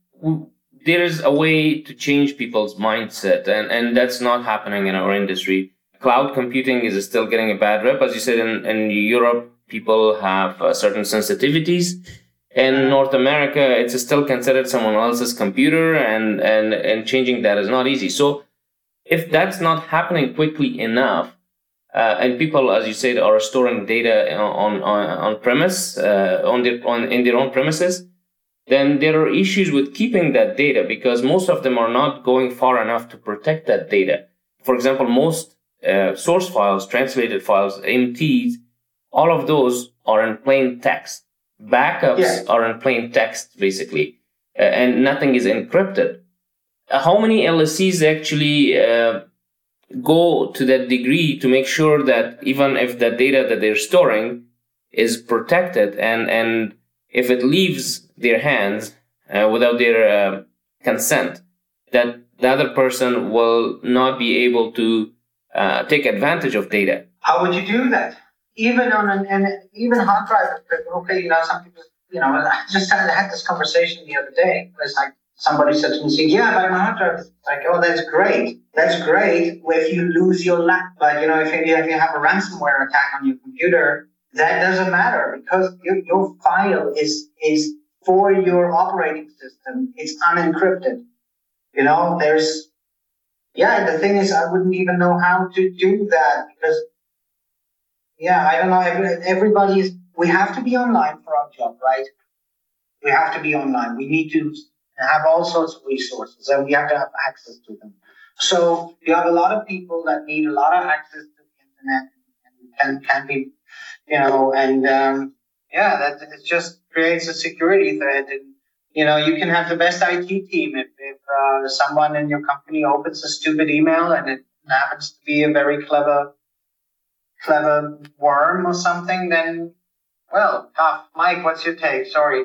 there is a way to change people's mindset, and, and that's not happening in our industry. Cloud computing is still getting a bad rep. As you said, in, in Europe, people have uh, certain sensitivities. In North America, it's still considered someone else's computer, and, and, and changing that is not easy. So, if that's not happening quickly enough, uh, and people, as you said, are storing data on on, on premise uh, on their on in their own premises, then there are issues with keeping that data because most of them are not going far enough to protect that data. For example, most uh, source files, translated files, MTs, all of those are in plain text. Backups yeah. are in plain text, basically, uh, and nothing is encrypted. How many LSCs actually uh, go to that degree to make sure that even if the data that they're storing is protected and, and if it leaves their hands uh, without their uh, consent, that the other person will not be able to uh, take advantage of data. How would you do that? even on an and even hard drive okay, you know, some people, you know, I just had, this conversation the other day. It's like somebody said to me, "Yeah, but drive." It's like, oh, that's great. That's great if you lose your lap. But you know, if you, if you have a ransomware attack on your computer, that doesn't matter because your, your file is is for your operating system. It's unencrypted. You know, there's yeah. The thing is, I wouldn't even know how to do that because yeah, I don't know. Everybody is. We have to be online for our job, right? We have to be online. We need to have all sorts of resources, and we have to have access to them. So you have a lot of people that need a lot of access to the internet and can be, you know, and um, yeah, that it just creates a security threat. And you know, you can have the best IT team if if uh, someone in your company opens a stupid email and it happens to be a very clever clever worm or something, then well, tough. Mike, what's your take? Sorry.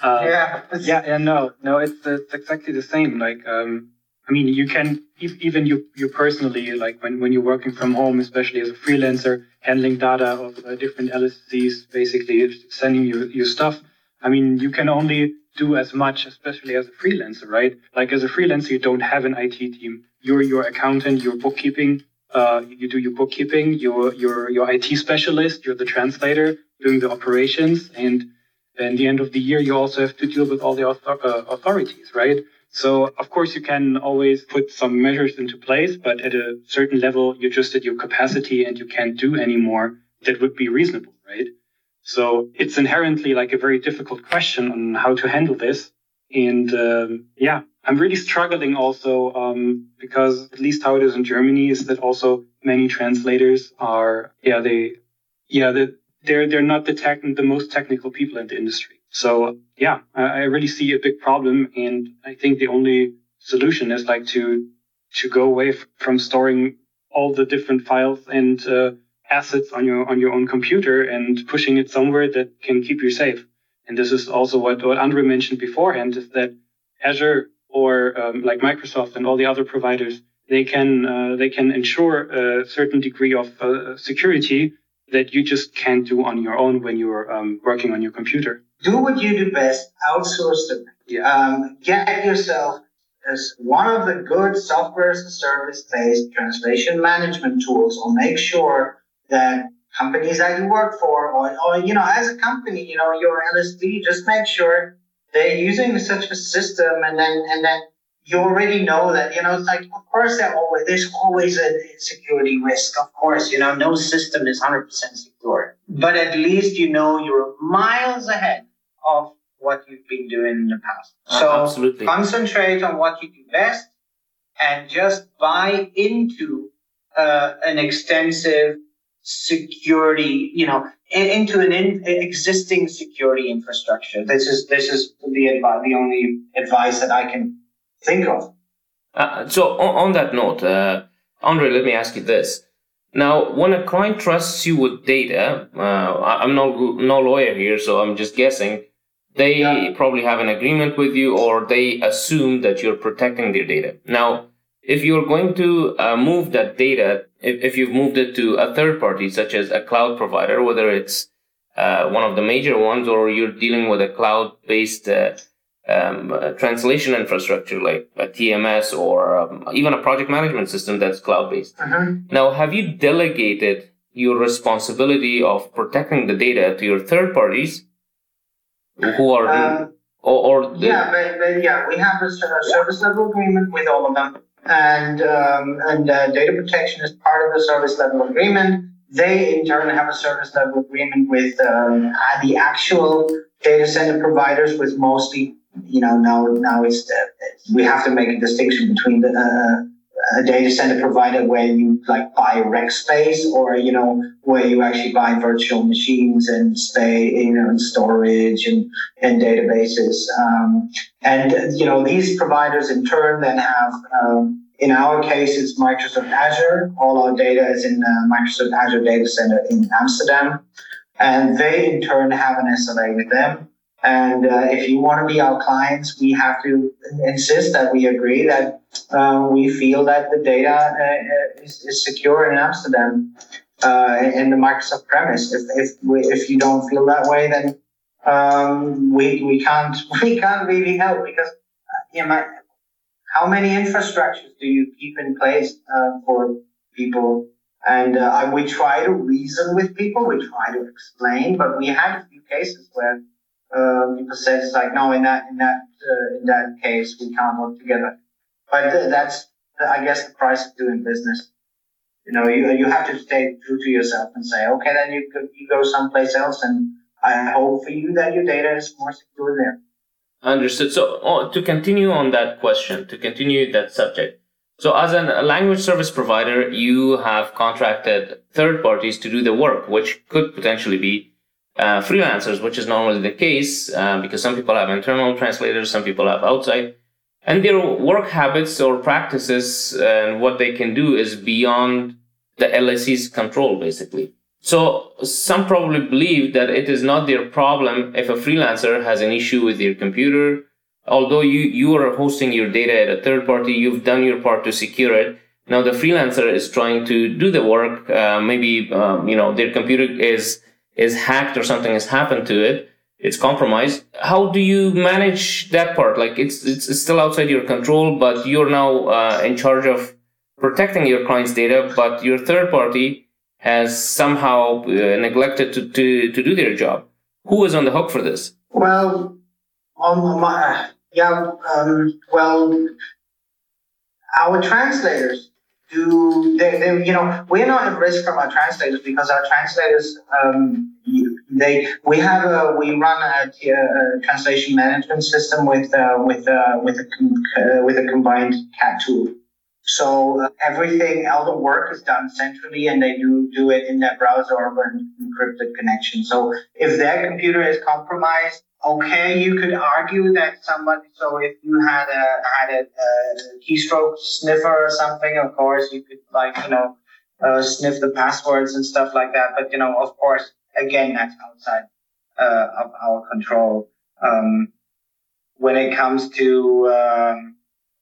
Uh, yeah. yeah, yeah, no, no, it's it's exactly the same. Like, um, I mean, you can even you you personally like when when you're working from home, especially as a freelancer, handling data of uh, different LSCs, basically sending you your stuff. I mean, you can only do as much, especially as a freelancer, right? Like as a freelancer, you don't have an IT team. You're your accountant, your bookkeeping, uh, you do your bookkeeping, you're, you're your IT specialist, you're the translator doing the operations, and at the end of the year, you also have to deal with all the uh, authorities, right? So, of course, you can always put some measures into place, but at a certain level, you're just at your capacity and you can't do any more that would be reasonable, right? So it's inherently like a very difficult question on how to handle this. And um, yeah, I'm really struggling also um, because at least how it is in Germany is that also many translators are yeah they yeah they, they're they're not the tech the most technical people in the industry. So yeah, I, I really see a big problem, and I think the only solution is like to to go away f- from storing all the different files and uh, assets on your on your own computer and pushing it somewhere that can keep you safe. And this is also what what Andre mentioned beforehand is that Azure or um, like Microsoft and all the other providers, they can uh, they can ensure a certain degree of uh, security that you just can't do on your own when you're um, working on your computer. do what you do best, outsource them. Yeah. Um, get yourself as one of the good software as a service based translation management tools or make sure that companies that you work for or, or, you know, as a company, you know, your LSD, just make sure they're using such a system and then, and then you already know that, you know, it's like, of course, always, there's always a security risk. Of course, you know, no system is 100% secure. But at least you know you're miles ahead of what you've been doing in the past. Uh, so absolutely. concentrate on what you do best and just buy into uh, an extensive security, you know, into an in, existing security infrastructure. This is this is the advice, the only advice that I can think of. Uh, so on, on, that note, uh, Andre, let me ask you this. Now, when a client trusts you with data, uh, I'm no no lawyer here, so I'm just guessing. They yeah. probably have an agreement with you, or they assume that you're protecting their data. Now, if you're going to uh, move that data, if, if you've moved it to a third party, such as a cloud provider, whether it's uh, one of the major ones, or you're dealing with a cloud-based uh, um, translation infrastructure like a TMS or um, even a project management system that's cloud based. Uh-huh. Now, have you delegated your responsibility of protecting the data to your third parties who are um, or, or the, yeah, but, but, yeah, we have a service level agreement with all of them, and um, and uh, data protection is part of the service level agreement. They in turn have a service level agreement with um, the actual data center providers, with mostly you know, now now it's we have to make a distinction between the, uh, a data center provider where you like buy rack space or you know where you actually buy virtual machines and stay you know and storage and and databases. Um, and you know these providers in turn then have um, in our case it's Microsoft Azure. All our data is in uh, Microsoft Azure data center in Amsterdam. And they in turn have an SLA with them and uh, if you want to be our clients, we have to insist that we agree that uh, we feel that the data uh, is, is, secure in Amsterdam uh, in the Microsoft premise. If if we, if you don't feel that way, then um, we we can't we can't really help because uh, you know how many infrastructures do you keep in place uh, for people? And we try to reason with people, we try to explain, but we had a few cases where people said it's like no in that in that uh, in that case we can't work together. But th- that's i guess the price of doing business. You know you, you have to stay true to yourself and say okay then you go, you go someplace else and i hope for you that your data is more secure there. Understood. So oh, to continue on that question to continue that subject. So as a language service provider you have contracted third parties to do the work which could potentially be uh, freelancers, which is normally the case uh, because some people have internal translators, some people have outside. And their work habits or practices and what they can do is beyond the LSE's control, basically. So some probably believe that it is not their problem if a freelancer has an issue with their computer. Although you, you are hosting your data at a third party, you've done your part to secure it. Now the freelancer is trying to do the work. Uh, maybe, um, you know, their computer is is hacked or something has happened to it, it's compromised. How do you manage that part? Like it's it's, it's still outside your control, but you're now uh, in charge of protecting your client's data, but your third party has somehow uh, neglected to, to, to do their job. Who is on the hook for this? Well, on my, yeah, um, well, our translators do they, they, you know we're not at risk from our translators because our translators um, they we have a we run a, a translation management system with uh, with uh, with a uh, with a combined CAT tool. So uh, everything all the work is done centrally and they do do it in their browser or an encrypted connection. So if their computer is compromised okay, you could argue that somebody. So if you had a had a, a keystroke sniffer or something, of course you could like you know uh, sniff the passwords and stuff like that. But you know, of course, again, that's outside uh, of our control. Um, when it comes to um,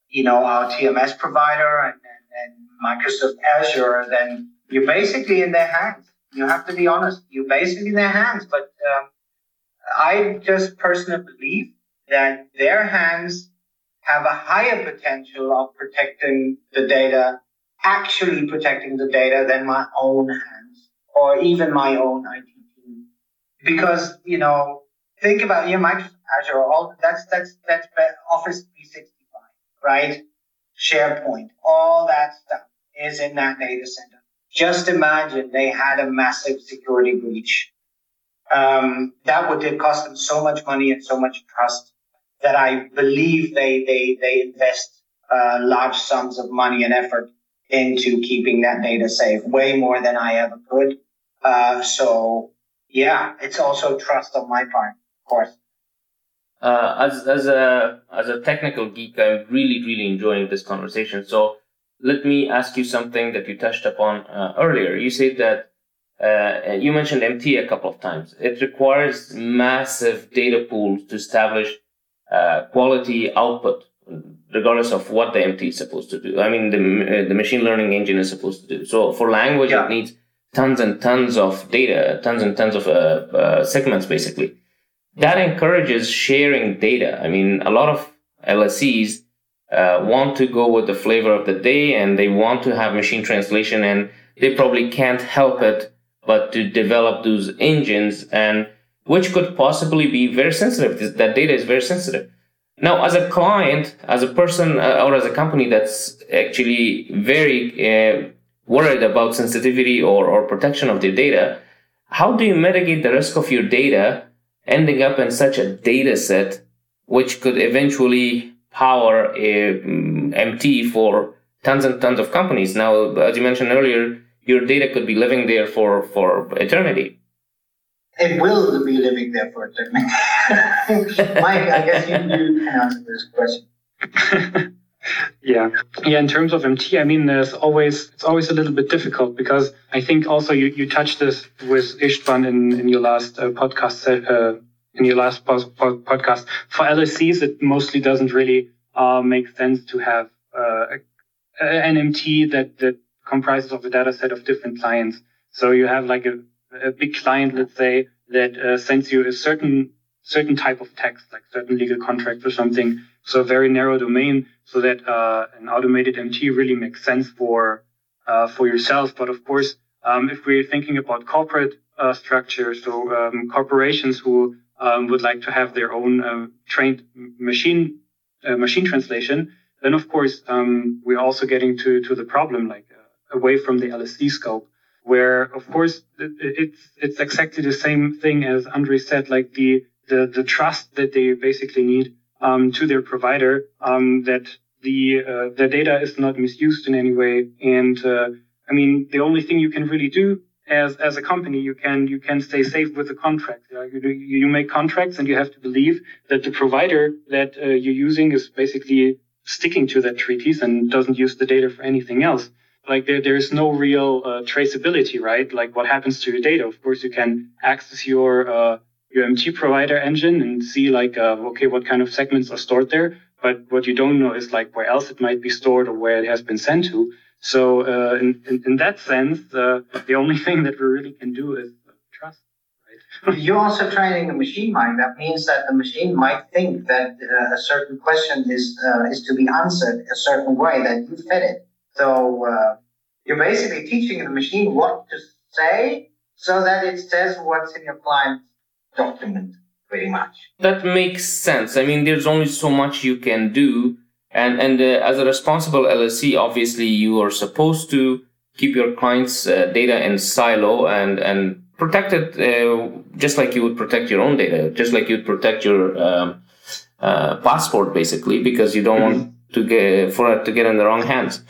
you know our TMS provider and, and, and Microsoft Azure, then you're basically in their hands. You have to be honest. You're basically in their hands, but um, I just personally believe that their hands have a higher potential of protecting the data, actually protecting the data than my own hands or even my own IT team. Because, you know, think about your Microsoft Azure, all that's, that's, that's Office 365, right? SharePoint, all that stuff is in that data center. Just imagine they had a massive security breach. Um, that would cost them so much money and so much trust that I believe they they they invest uh, large sums of money and effort into keeping that data safe, way more than I ever could. Uh, so yeah, it's also trust on my part, of course. Uh, as as a as a technical geek, I'm really really enjoying this conversation. So let me ask you something that you touched upon uh, earlier. You said that uh, you mentioned MT a couple of times. It requires massive data pools to establish uh, quality output, regardless of what the MT is supposed to do. I mean, the, uh, the machine learning engine is supposed to do. So for language, yeah. it needs tons and tons of data, tons and tons of uh, uh, segments, basically. That encourages sharing data. I mean, a lot of LSEs uh, want to go with the flavor of the day and they want to have machine translation and they probably can't help it but to develop those engines and which could possibly be very sensitive. That data is very sensitive. Now, as a client, as a person, uh, or as a company that's actually very uh, worried about sensitivity or, or protection of their data, how do you mitigate the risk of your data ending up in such a data set which could eventually power a um, MT for tons and tons of companies? Now, as you mentioned earlier, your data could be living there for, for eternity it will be living there for eternity. Mike, I guess you, you can answer this question. yeah, yeah. In terms of MT, I mean, there's always it's always a little bit difficult because I think also you, you touched this with Istvan in in your last uh, podcast uh, in your last po- po- podcast. For LSCs, it mostly doesn't really uh, make sense to have uh, an MT that that comprises of a data set of different clients. So you have like a a big client, let's say, that uh, sends you a certain certain type of text, like certain legal contract or something. So very narrow domain, so that uh, an automated MT really makes sense for uh, for yourself. But of course, um, if we're thinking about corporate uh, so um, corporations who um, would like to have their own uh, trained machine uh, machine translation, then of course um, we're also getting to to the problem like away from the LSD scope where of course it's it's exactly the same thing as Andre said, like the the, the trust that they basically need um, to their provider, um, that the uh, the data is not misused in any way. And uh, I mean, the only thing you can really do as as a company, you can you can stay safe with the contract. Uh, you, you make contracts, and you have to believe that the provider that uh, you're using is basically sticking to that treaties and doesn't use the data for anything else like there, there's no real uh, traceability, right? Like what happens to your data? Of course, you can access your uh, your MT provider engine and see like uh, okay, what kind of segments are stored there. But what you don't know is like where else it might be stored or where it has been sent to. So uh, in, in, in that sense, uh, the only thing that we really can do is trust. Right? You're also training the machine mind. That means that the machine might think that uh, a certain question is is to be answered a certain way that you fed it. So uh, you're basically teaching the machine what to say so that it says what's in your client's document, pretty much. That makes sense. I mean, there's only so much you can do. And, and uh, as a responsible LSC, obviously you are supposed to keep your client's uh, data in silo and, and protect it uh, just like you would protect your own data, just like you'd protect your um, uh, passport, basically, because you don't mm-hmm. want to get for it to get in the wrong hands.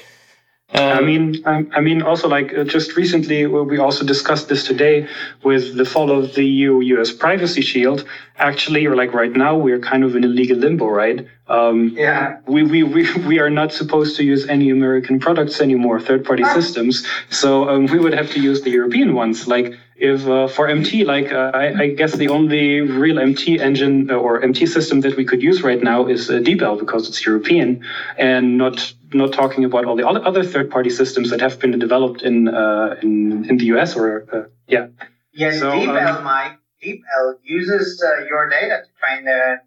Um, I mean, I, I, mean, also like uh, just recently, we also discussed this today with the fall of the EU-US Privacy Shield. Actually, or like right now, we're kind of in a legal limbo, right? Um, yeah. We, we we we are not supposed to use any American products anymore, third-party ah. systems. So um, we would have to use the European ones, like if uh, for MT, like uh, I, I, guess the only real MT engine uh, or MT system that we could use right now is uh, DeepL because it's European, and not not talking about all the other third-party systems that have been developed in uh, in, in the US or uh, yeah. Yeah, so, DeepL, um, Mike, DeepL uses uh, your data to train the,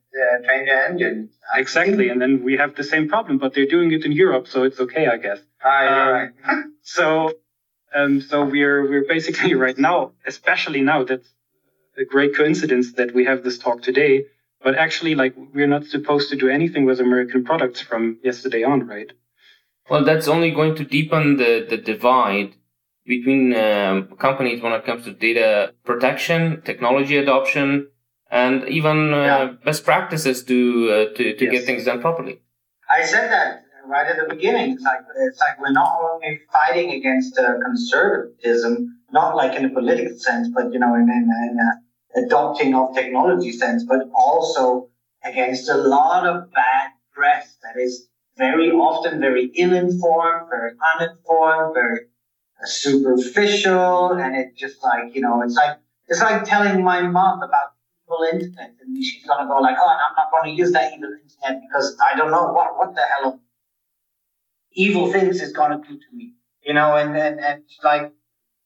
train the engine. Exactly, and then we have the same problem, but they're doing it in Europe, so it's okay, I guess. Ah, um, right. so, um, so we're we're basically right now, especially now, that's a great coincidence that we have this talk today. But actually, like we're not supposed to do anything with American products from yesterday on, right? Well, that's only going to deepen the the divide between um, companies when it comes to data protection, technology adoption, and even uh, yeah. best practices to uh, to, to yes. get things done properly. I said that right at the beginning. It's like it's like we're not only fighting against uh, conservatism, not like in a political sense, but you know, in, in, in a adopting of technology sense, but also against a lot of bad press that is very often very ill-informed, very uninformed, very superficial, and it just like you know, it's like it's like telling my mom about evil internet, and she's gonna go like, "Oh, I'm not to use that evil internet because I don't know what what the hell evil things is gonna do to me," you know, and and and like,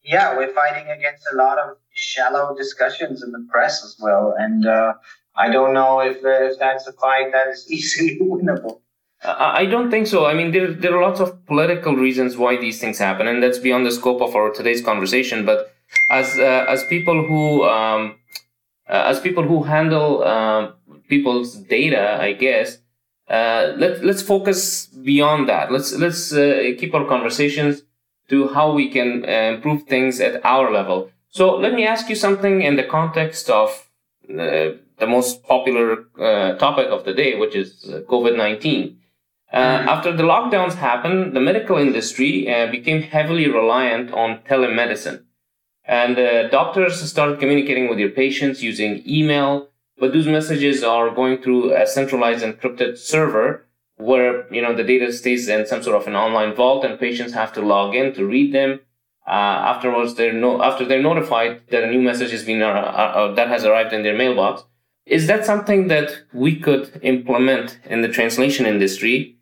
yeah, we're fighting against a lot of shallow discussions in the press as well, and uh, I don't know if if that's a fight that is easily winnable. I don't think so. I mean, there, there are lots of political reasons why these things happen, and that's beyond the scope of our today's conversation. But as uh, as people who um, uh, as people who handle uh, people's data, I guess uh, let let's focus beyond that. Let's let's uh, keep our conversations to how we can uh, improve things at our level. So let me ask you something in the context of the most popular topic of the day, which is. Uh, mm-hmm. After the lockdowns happened, the medical industry uh, became heavily reliant on telemedicine. And uh, doctors started communicating with their patients using email, but those messages are going through a centralized encrypted server where, you know, the data stays in some sort of an online vault and patients have to log in to read them. Uh, afterwards, they're no, after they're notified that a new message has been, uh, uh, that has arrived in their mailbox. Is that something that we could implement in the translation industry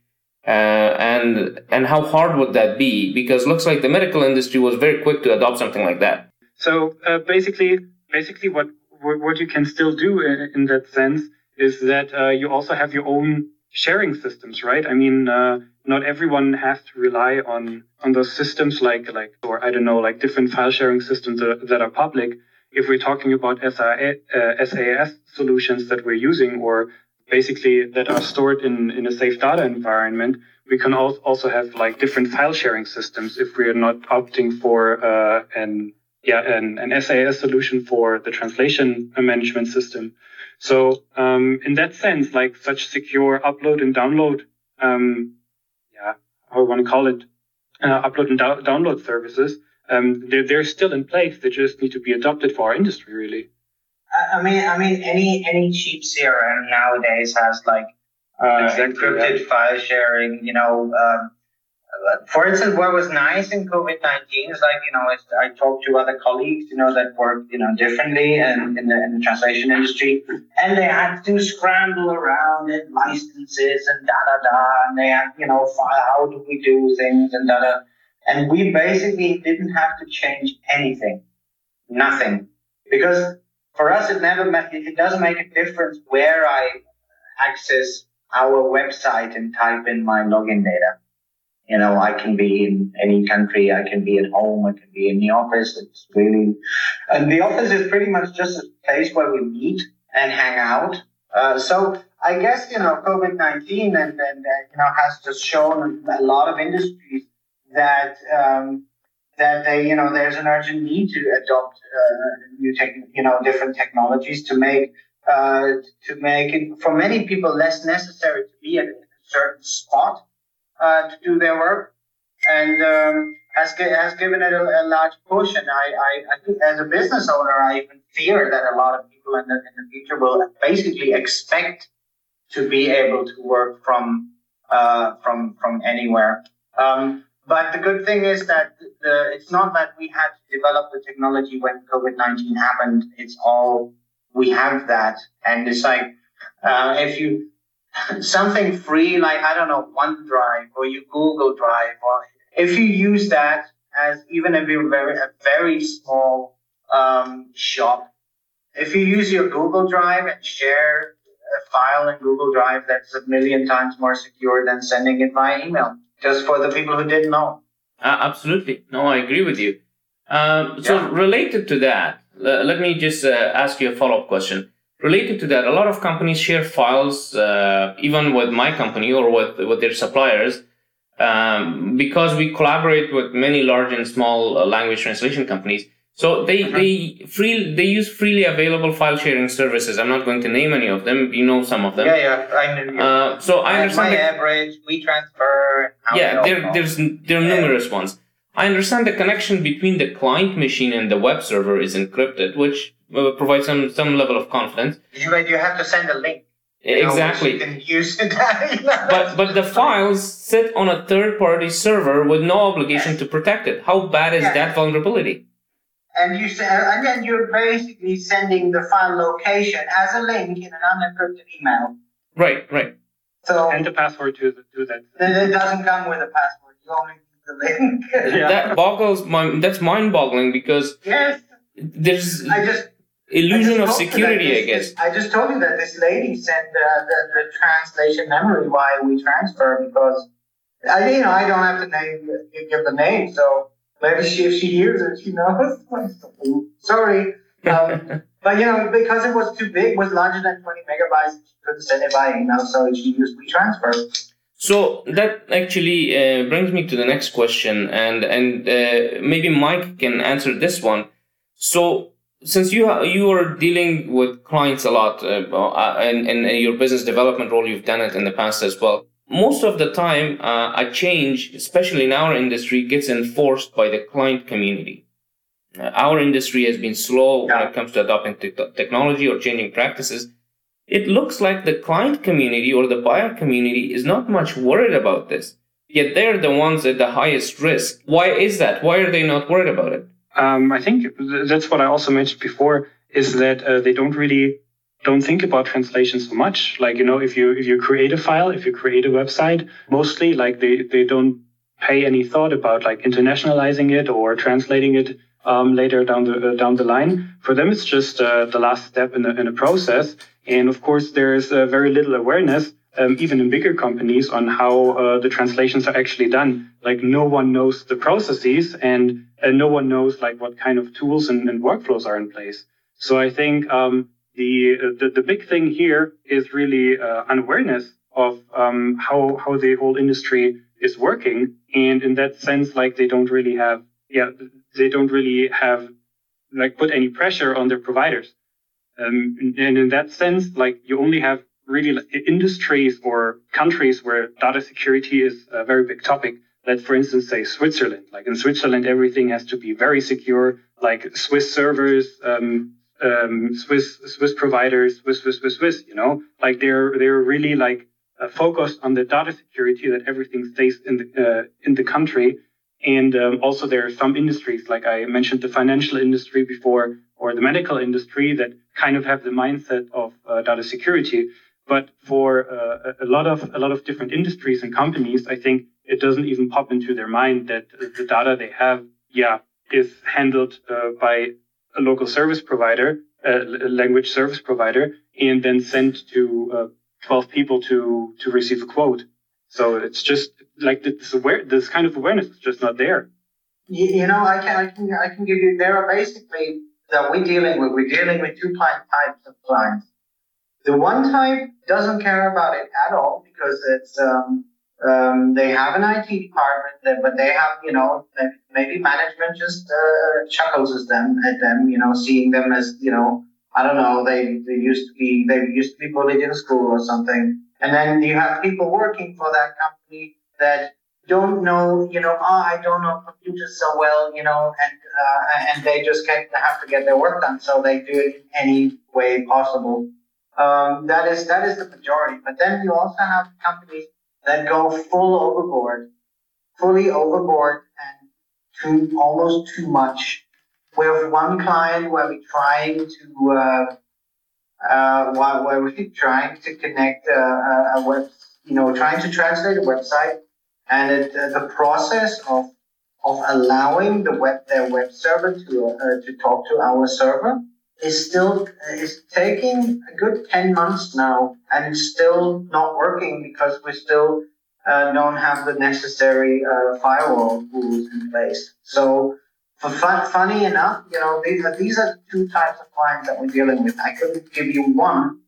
uh, and and how hard would that be? Because looks like the medical industry was very quick to adopt something like that. So uh, basically, basically, what what you can still do in, that sense is that uh, you also have your own sharing systems, right? I mean, uh, not everyone has to rely on on those systems like like or I don't know like different file sharing systems that, that are public. If we're talking about SaaS uh, solutions that we're using or basically that are stored in, in a safe data environment, we can also have like different file sharing systems if we are not opting for uh, an yeah an, an SaaS solution for the translation management system. So um, in that sense, like such secure upload and download, um, yeah, how I want to call it, uh, upload and do- download services, um, they're, they're still in place. They just need to be adopted for our industry, really. I mean, I mean, any any cheap CRM nowadays has like uh, exactly, encrypted yeah. file sharing. You know, um, for instance, what was nice in COVID nineteen is like you know, I talked to other colleagues, you know, that work you know differently and in the, in the translation industry, and they had to scramble around and licenses and da da da, and they had you know, how do we do things and da da, and we basically didn't have to change anything, nothing, because for us, it never it doesn't make a difference where I access our website and type in my login data. You know, I can be in any country, I can be at home, I can be in the office. It's really, and the office is pretty much just a place where we meet and hang out. Uh, so I guess you know, COVID nineteen and, and uh, you know has just shown a lot of industries that um, that they, you know, there's an urgent need to adopt uh, new tech, you know, different technologies to make uh, to make it for many people less necessary to be at a certain spot uh, to do their work, and um, has has given it a, a, large push. I, I, I think as a business owner, I even fear that a lot of people in the in the future will basically expect to be able to work from uh, from from anywhere. Um, but the good thing is that the, it's not that we had to develop the technology when COVID 19 happened. It's all, we have that. And it's like, uh, if you, something free, like, I don't know, OneDrive or your Google Drive, or if you use that as even if you're very, a very small um, shop, If you use your Google Drive and share a file in Google Drive, that's a million times more secure than sending it via email. Just for the people who didn't know. Uh, absolutely. No, I agree with you. Um, so, yeah. related to that, let me just uh, ask you a follow up question. Related to that, a lot of companies share files, uh, even with my company or with, with their suppliers, um, because we collaborate with many large and small uh, language translation companies. So they uh-huh. they free they use freely available file sharing services. I'm not going to name any of them. You know some of them. Yeah, yeah, I know. Uh, so I understand. My the, average, WeTransfer. Yeah, there, there's there are numerous yeah. ones. I understand the connection between the client machine and the web server is encrypted, which uh, provides some some level of confidence. You, you have to send a link. Exactly. but but the files sit on a third party server with no obligation to protect it. How bad is that vulnerability? And you say, and then you're basically sending the file location as a link in an unencrypted email. Right, right. So and the password to the, to that. It doesn't come with a password. You only need the link. yeah. That boggles my. That's mind-boggling because yes, there's. I just illusion of security, I guess. I just told you that this lady sent the, the, the translation memory why WeTransfer because I, you know, I don't have to name give the name, so maybe she, if she hears it, she knows. Sorry, um, but you know, because it was too big, was larger than 20 megabytes, she couldn't send it by email, so she used WeTransfer. So that actually uh, brings me to the next question, and and uh, maybe Mike can answer this one. So since you ha- you are dealing with clients a lot, uh, uh, and in your business development role, you've done it in the past as well. Most of the time, uh, a change, especially in our industry, gets enforced by the client community. Uh, our industry has been slow yeah. when it comes to adopting te- technology or changing practices. It looks like the client community or the buyer community is not much worried about this. Yet they're the ones at the highest risk. Why is that? Why are they not worried about it? Um, I think that's what I also mentioned before is that uh, they don't really don't think about translation so much. Like you know, if you if you create a file, if you create a website, mostly like they they don't pay any thought about like internationalizing it or translating it um, later down the uh, down the line. For them, it's just uh, the last step in the in the process. And of course, there's uh, very little awareness um, even in bigger companies, on how uh, the translations are actually done. Like no one knows the processes, and, and no one knows like what kind of tools and, and workflows are in place. So I think um, the, the, the big thing here is really uh, unawareness of um, how how the whole industry is working, and in that sense, like they don't really have yeah they don't really have like put any pressure on their providers. Um, and in that sense, like you only have really industries or countries where data security is a very big topic. Let's, for instance, say Switzerland. Like in Switzerland, everything has to be very secure, like Swiss servers, um, um, Swiss Swiss providers, Swiss Swiss Swiss Swiss. You know, like they're they're really like uh, focused on the data security that everything stays in the uh, in the country. And um, also there are some industries, like I mentioned, the financial industry before, or the medical industry, that kind of have the mindset of uh, data security. But for uh, a lot of a lot of different industries and companies, I think it doesn't even pop into their mind that the data they have, yeah, is handled uh, by a local service provider, a language service provider, and then sent to uh, 12 people to to receive a quote. So it's just like this aware, this kind of awareness is just not there. You know, I can I can I can give you there are basically that we're dealing with. We're dealing with two types of clients. The one type doesn't care about it at all because it's um, um, they have an IT department, but they have you know maybe management just uh, chuckles at them at them, you know, seeing them as you know I don't know they they used to be they used to be bullied in school or something, and then you have people working for that company that don't know, you know, oh, I don't know computers so well, you know, and uh, and they just can't have to get their work done, so they do it any way possible. Um, that is that is the majority. But then you also have companies that go full overboard, fully overboard, and too almost too much. We have one client where we're trying to uh, uh, where we're trying to connect a, a web, you know, trying to translate a website, and it, uh, the process of of allowing the web their web server to uh, to talk to our server is still is taking a good 10 months now and it's still not working because we still uh, don't have the necessary uh, firewall rules in place. So for fun, funny enough, you know, these are, these are two types of clients that we're dealing with. I couldn't give you one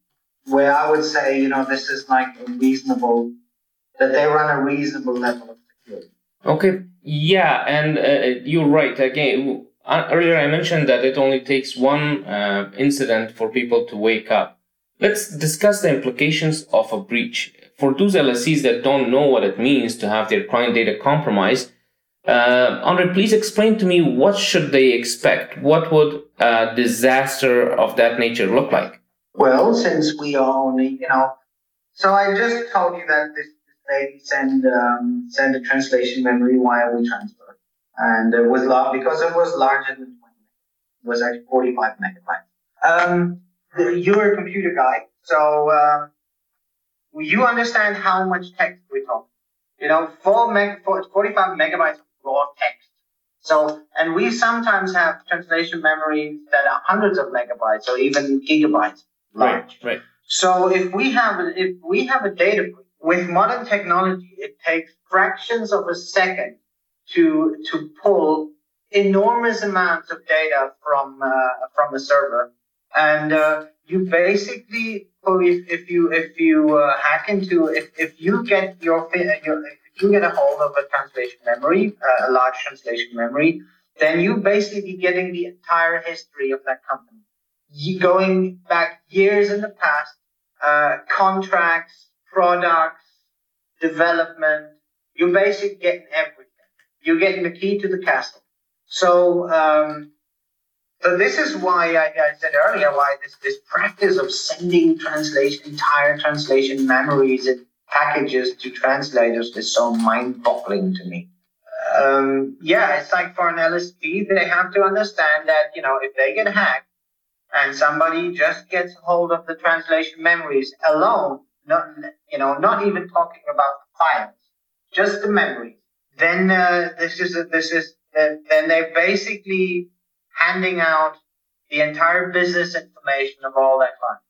where I would say, you know, this is like a reasonable, that they run a reasonable level of security. Okay. Yeah. And uh, you're right. Again, earlier I mentioned that it only takes one uh, incident for people to wake up. Let's discuss the implications of a breach. For those LSCs that don't know what it means to have their client data compromised, uh, Andre, please explain to me what should they expect? What would a disaster of that nature look like? Well, since we are only, you know, so I just told you that this, lady sent um, send a translation memory via WeTransfer, and it was large because it was larger than 20. It was actually 45 megabytes. Um, the, you're a computer guy, so um, you understand how much text we're talking. You know, four meg, 45 megabytes of raw text. So, and we sometimes have translation memories that are hundreds of megabytes or even gigabytes large. Right. right. So if we have if we have a data with modern technology, it takes fractions of a second to to pull enormous amounts of data from uh, from a server, and uh, you basically if, if you if you uh, hack into if, if you get your, your if you get a hold of a translation memory, uh, a large translation memory, then you basically be getting the entire history of that company, going back years in the past, uh, contracts, products, development. You're basically getting everything. You're getting the key to the castle. So um, so this is why I, I, said earlier why this, this practice of sending translation, entire translation memories and packages to translators is so mind-boggling to me. Um, yeah, it's like for an LSP, they have to understand that, you know, if they get hacked and somebody just gets hold of the translation memories alone, not, you know, not even talking about the files, just the memories, then uh, this is, this is, uh, then they're basically handing out the entire business information of all their clients.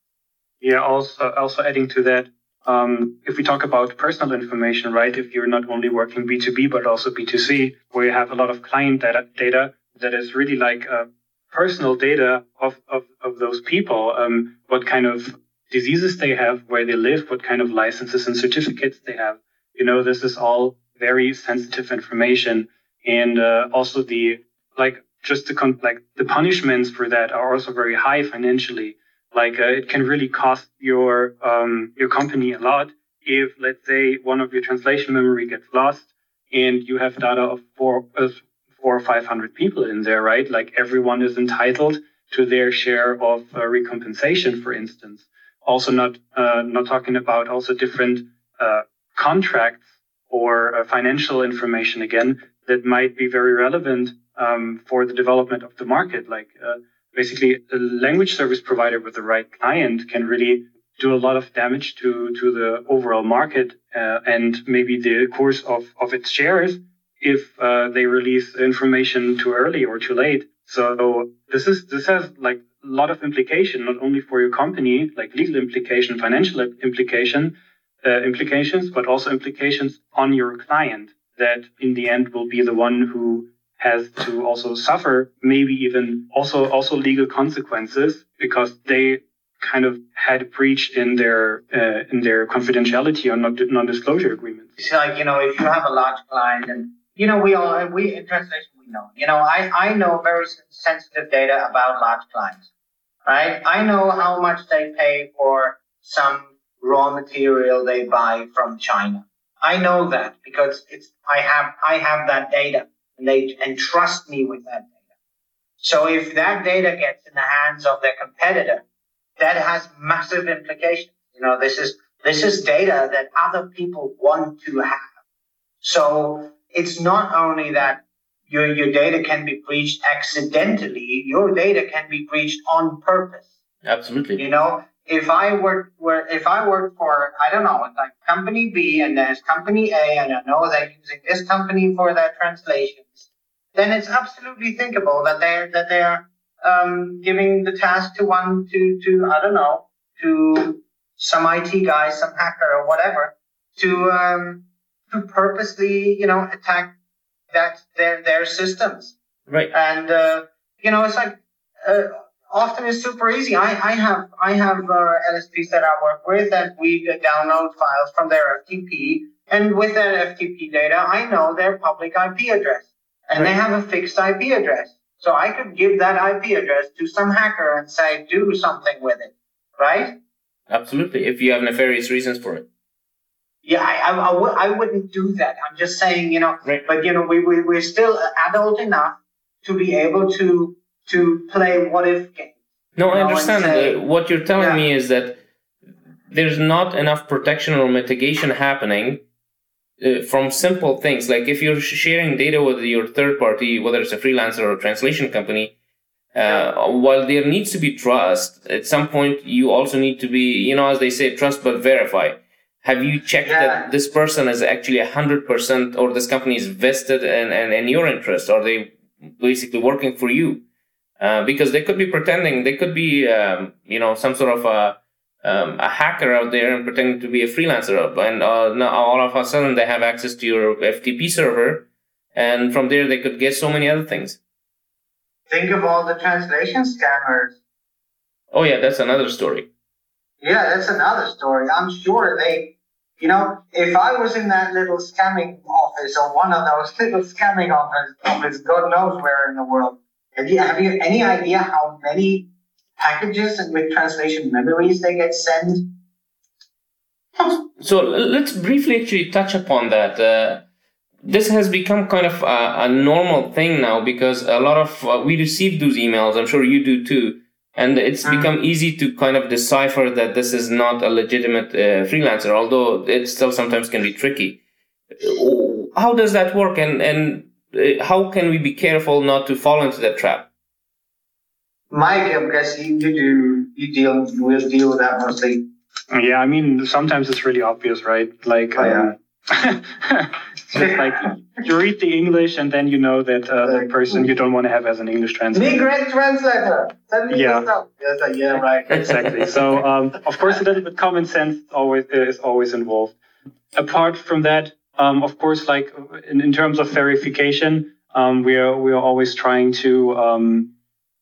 Yeah, also also adding to that, um, if we talk about personal information, right? If you're not only working B2B but also B2C, where you have a lot of client data, data that is really like uh, personal data of, of, of those people, um, what kind of diseases they have, where they live, what kind of licenses and certificates they have. You know, this is all very sensitive information. And uh, also the like just the con- like the punishments for that are also very high financially. Like uh, it can really cost your um, your company a lot if let's say one of your translation memory gets lost and you have data of four uh, four or five hundred people in there, right? Like everyone is entitled to their share of uh, recompensation, for instance. Also, not uh, not talking about also different uh, contracts or uh, financial information again that might be very relevant um, for the development of the market. Like uh, basically, a language service provider with the right client can really do a lot of damage to to the overall market uh, and maybe the course of of its shares if uh, they release information too early or too late. So this is this has like a lot of implication not only for your company, like legal implication, financial implication. Uh, implications, but also implications on your client that in the end will be the one who has to also suffer maybe even also also legal consequences because they kind of had a breach in their uh, in their confidentiality or non-disclosure agreements. It's like you know if you have a large client and you know we all we in translation we know you know I I know very sensitive data about large clients right I know how much they pay for some raw material they buy from China I know that because it's I have I have that data and they entrust me with that data. So if that data gets in the hands of their competitor, that has massive implications. You know, this is this is data that other people want to have. So it's not only that your your data can be breached accidentally, your data can be breached on purpose. Absolutely. You know, if I work where if I work for I don't know like company B and there's company A and I know they're using this company for their translations, then it's absolutely thinkable that they're that they're um, giving the task to one to to I don't know to some IT guy, some hacker or whatever to um, to purposely you know attack that their their systems. Right. And uh, you know it's like uh, often it's super easy. I, I have I have uh, LSPs that I work with that we download files from their FTP, and with that FTP data, I know their public IP address, and right. they have a fixed IP address. So I could give that IP address to some hacker and say, do something with it, right? Absolutely, if you have nefarious reasons for it. Yeah, I, I, I, w- I wouldn't do that. I'm just saying, you know, right. but, you know, we, we, we're still adult enough to be able to to play what if games. No, I understand. Say, uh, what you're telling yeah. me is that there's not enough protection or mitigation happening uh, from simple things like if you're sharing data with your third party, whether it's a freelancer or a translation company, uh, while there needs to be trust, at some point you also need to be, you know, as they say, trust but verify. Have you checked yeah. that this person is actually a hundred percent, or this company is vested in, in, in your interest? Are they basically working for you? Uh, because they could be pretending, they could be, um, you know, some sort of a um, a hacker out there and pretending to be a freelancer, and uh, now all of a sudden they have access to your FTP server, and from there they could get so many other things. Think of all the translation scammers. Oh yeah, that's another story. Yeah, that's another story. I'm sure they, you know, if I was in that little scamming office or one of those little scamming office, office God knows where in the world. Have you, have you any idea how many packages and with translation memories they get sent. So let's briefly actually touch upon that. Uh, this has become kind of a, a, normal thing now because a lot of uh, we receive those emails. I'm sure you do too, and it's mm. become easy to kind of decipher that this is not a legitimate uh, freelancer, although it still sometimes can be tricky. How does that work, and and uh, how can we be careful not to fall into that trap? Mike, I'm guessing you do you deal you will deal with that mostly. Yeah, I mean sometimes it's really obvious, right? Like, oh, yeah. um, just like you read the English and then you know that uh, the person you don't want to have as an English translator. Be great translator. Send me yeah. stuff. Yes, uh, yeah, right. exactly. So, um, of course, a little bit common sense always is always involved. Apart from that, um, of course, like in, in terms of verification, um, we are we are always trying to um,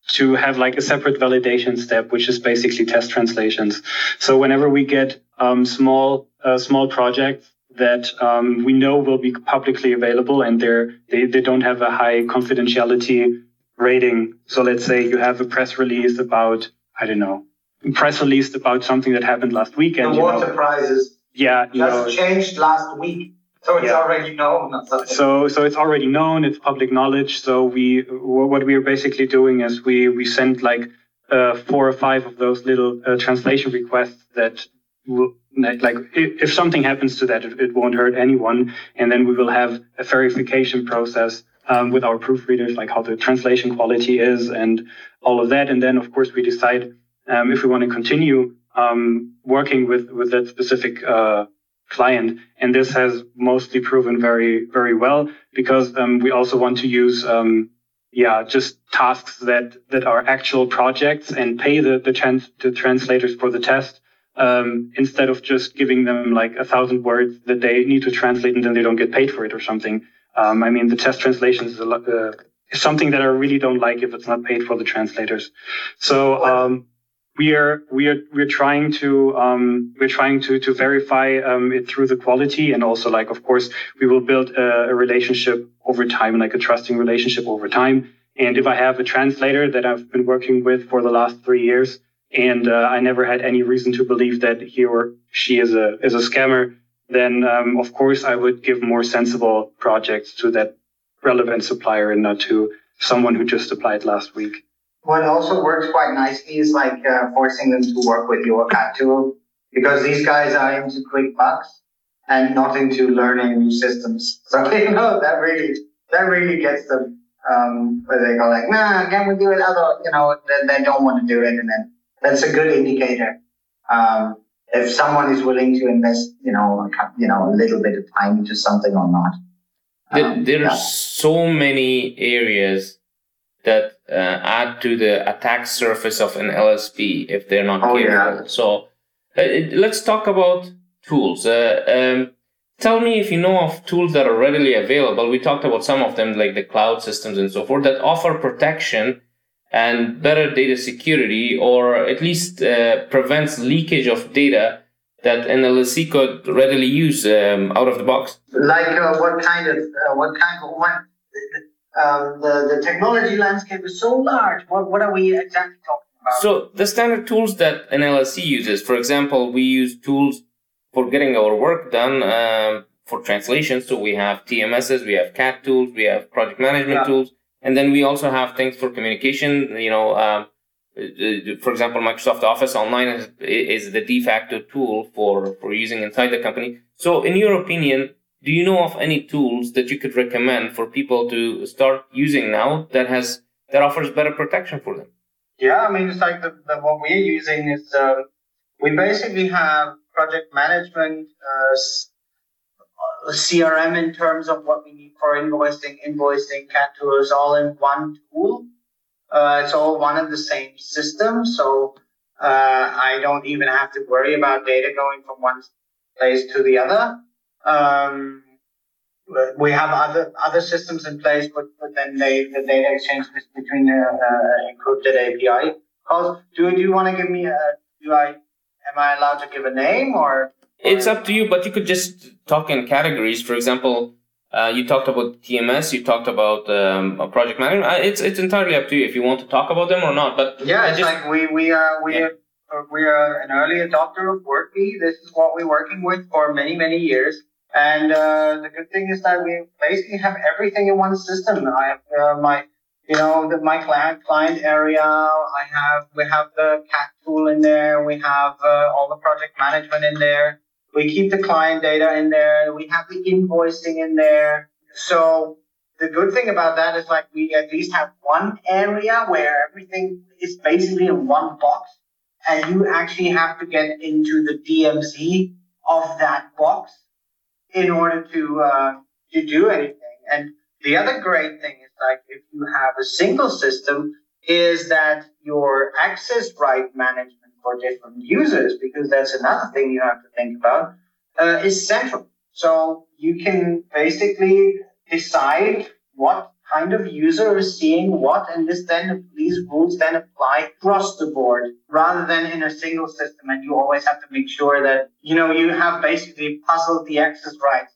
to have like a separate validation step, which is basically test translations. So whenever we get um, small uh, small projects that um, we know will be publicly available and they're they, they don't have a high confidentiality rating. So let's say you have a press release about I don't know press release about something that happened last weekend. The water know. prizes. Yeah, you just know, changed last week. So it's yeah. already known. So so it's already known. It's public knowledge. So we what we are basically doing is we we send like uh, four or five of those little uh, translation requests that will like if, if something happens to that, it, it, won't hurt anyone. And then we will have a verification process um, with our proofreaders, like how the translation quality is and all of that. And then of course we decide um, if we want to continue um, working with with that specific uh, client. And this has mostly proven very, very well because um, we also want to use, um, yeah, just tasks that, that are actual projects and pay the, the, trans- the translators for the test. Um, instead of just giving them like a thousand words that they need to translate and then they don't get paid for it or something. Um, I mean, the test translations is, a, uh, is something that I really don't like if it's not paid for the translators. So, um, we are we are we're trying to um, we're trying to to verify um, it through the quality and also like of course we will build a, a, relationship over time like a trusting relationship over time and if I have a translator that I've been working with for the last three years and uh, I never had any reason to believe that he or she is a is a scammer then um, of course I would give more sensible projects to that relevant supplier and not to someone who just applied last week. What also works quite nicely is like uh, forcing them to work with your CAT tool because these guys are into quick bucks and not into learning new systems. So you know that really that really gets them um, where they go like, nah, can we do it? Other, you know, they, they don't want to do it, and then that's a good indicator. Um, if someone is willing to invest, you know, you know, a little bit of time into something or not. Um, there, there yeah. are so many areas that add to the attack surface of an LSP if they're not oh, careful. Yeah. So uh, let's talk about tools. Uh, um, tell me if you know of tools that are readily available. We talked about some of them, like the cloud systems and so forth, that offer protection and better data security, or at least uh, prevents leakage of data that an LSP could readily use um, out of the box. Like uh, what kind of uh, what kind of what? Um, the the technology landscape is so large. What what are we exactly talking about? So the standard tools that an LSP uses, for example, we use tools for getting our work done um, for translation. So we have TMSs, we have CAT tools, we have project management yeah. tools, and then we also have things for communication. You know, um, uh, for example, Microsoft Office Online is, is, the de facto tool for for using inside the company. So, in your opinion, do you know of any tools that you could recommend for people to start using now that has that offers better protection for them? Yeah, I mean, it's like the, the what we're using is uh, we basically have project management, uh, CRM in terms of what we need for invoicing, invoicing, CAT tools, all in one tool. Uh, it's all one and the same system, so uh, I don't even have to worry about data going from one place to the other. Um, we have other other systems in place, but, but then they, the data exchange is between the uh, encrypted API calls. Do, do you want to give me a do I am I allowed to give a name or? It's up to you, but you could just talk in categories. For example, uh, you talked about TMS, you talked about um, a project manager. Uh, it's it's entirely up to you if you want to talk about them or not. But yeah, it's just, like we we are we yeah. are, we are an early adopter of WorkMe. This is what we're working with for many many years. And uh, the good thing is that we basically have everything in one system. I have uh, my you know, the, my client client area. I have we have the CAT tool in there. We have uh, all the project management in there. We keep the client data in there. We have the invoicing in there. So the good thing about that is like we at least have one area where everything is basically in one box, and you actually have to get into the DMZ of that box in order to uh, to do anything. And the other great thing is like if you have a single system, is that your access right management for different users, because that's another thing you have to think about, uh, is central. So you can basically decide what kind of user is seeing what, and this then these rules then apply across the board rather than in a single system. And you always have to make sure that you know you have basically puzzled the access rights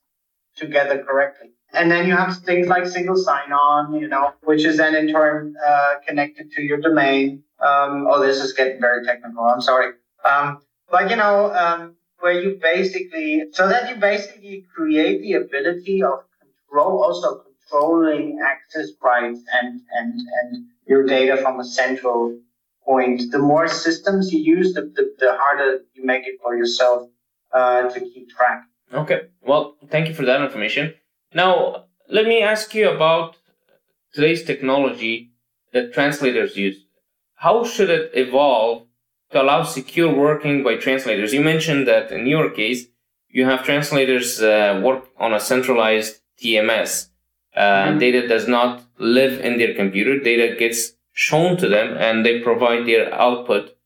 together correctly. And then you have things like single sign-on, you know, which is then in turn uh, connected to your domain. Um, oh, this is getting very technical. I'm sorry. Um, but you know, um, where you basically, so that you basically create the ability of control, also controlling access rights and and and your data from a central point. The more systems you use, the the, the harder you make it for yourself uh, to keep track. Okay. Well, thank you for that information. Now, let me ask you about today's technology that translators use. How should it evolve to allow secure working by translators? You mentioned that in your case, you have translators uh, work on a centralized TMS. Uh, mm-hmm. Data does not live in their computer. Data gets shown to them and they provide their output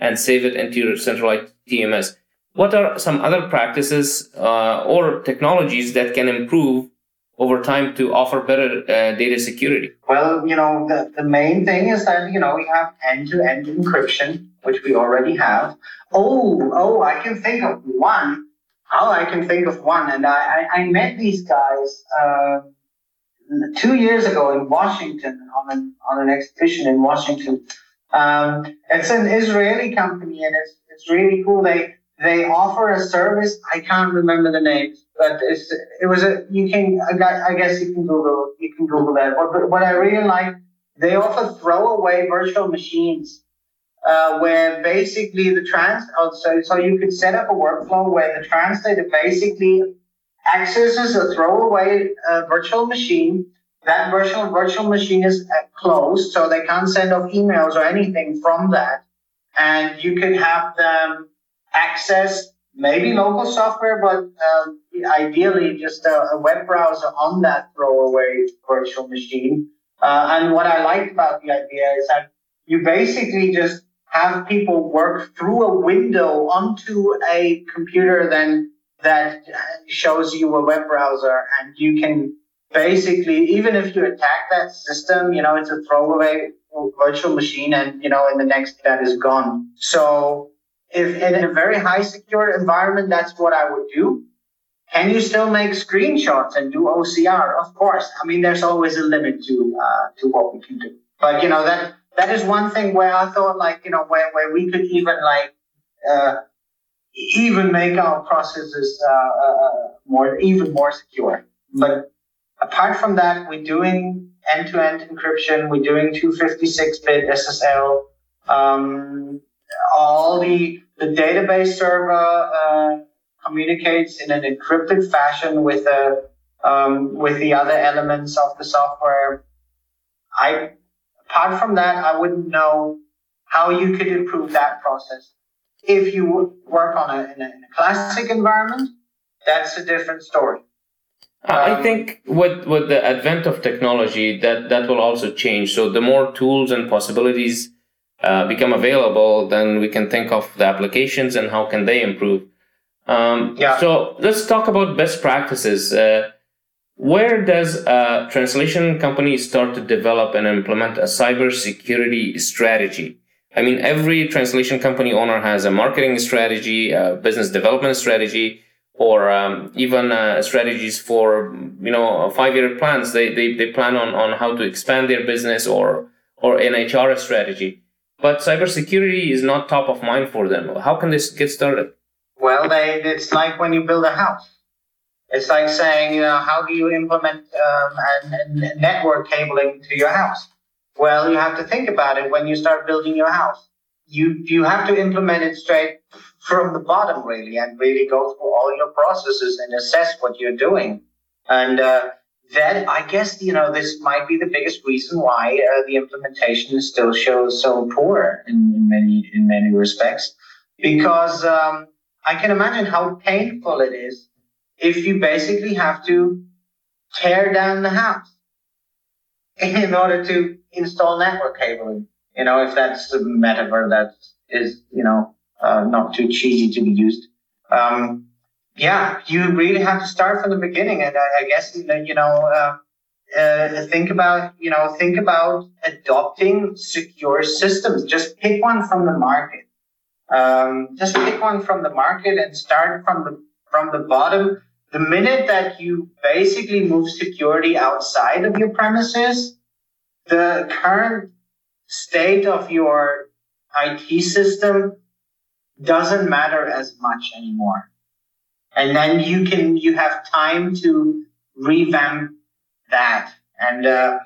and save it into your centralized TMS. What are some other practices uh, or technologies that can improve over time to offer better uh, data security? Well, you know, the, the main thing is that, you know, we have end-to-end encryption, which we already have. Oh, oh, I can think of one. Oh, I can think of one. And I, I, I met these guys uh, two years ago in Washington on an, on an exhibition in Washington. Um, it's an Israeli company and it's, it's really cool. They, they offer a service. I can't remember the name, but it's, it was a, you can, I guess you can Google, you can Google that. But what I really like, they offer throwaway virtual machines, uh, where basically the trans, oh, so, so you could set up a workflow where the translator basically accesses a throwaway uh, virtual machine. That virtual virtual machine is uh, closed, so they can't send off emails or anything from that. And you can have them access maybe local software, but um, ideally just a, a, web browser on that throwaway virtual machine. Uh, and what I liked about the idea is that you basically just have people work through a window onto a computer then that shows you a web browser and you can basically even if you attack that system you know it's a throwaway virtual machine and you know in the next that is gone. So if in a very high secure environment that's what i would do. Can you still make screenshots and do ocr of course. I mean there's always a limit to uh, to what we can do. But you know that that is one thing where I thought like, you know, where, where we could even like, uh, even make our processes, uh, uh, more, even more secure. But apart from that, we're doing end-to-end encryption. We're doing 256-bit SSL. Um, all the, the database server, uh, communicates in an encrypted fashion with the, um, with the other elements of the software. I Apart from that, I wouldn't know how you could improve that process. If you work on a, in, a, in a classic environment, that's a different story. I um, think with with the advent of technology, that that will also change. So the more tools and possibilities uh, become available, then we can think of the applications and how can they improve. Um, yeah. So let's talk about best practices. Uh, where does a translation company start to develop and implement a cybersecurity strategy? I mean, every translation company owner has a marketing strategy, a business development strategy, or um, even uh, strategies for you know five-year plans. They, they they plan on on how to expand their business or or an HR strategy. But cybersecurity is not top of mind for them. How can this get started? Well, they, it's like when you build a house it's like saying, you know, how do you implement um, network cabling to your house? Well, you have to think about it when you start building your house. You you have to implement it straight from the bottom, really, and really go through all your processes and assess what you're doing. And uh, that, I guess, you know, this might be the biggest reason why uh, the implementation still shows so poor in, in many in many respects, because um, I can imagine how painful it is if you basically have to tear down the house in order to install network cabling. You know, if that's the metaphor that is, you know, uh, not too cheesy to be used. Um, yeah, you really have to start from the beginning. And I, I guess, you know, uh, uh, think about, you know, think about adopting secure systems. Just pick one from the market. Um, just pick one from the market and start from the, from the bottom the minute that you basically move security outside of your premises, the current state of your IT system doesn't matter as much anymore. And then you can, you have time to revamp that. And, uh,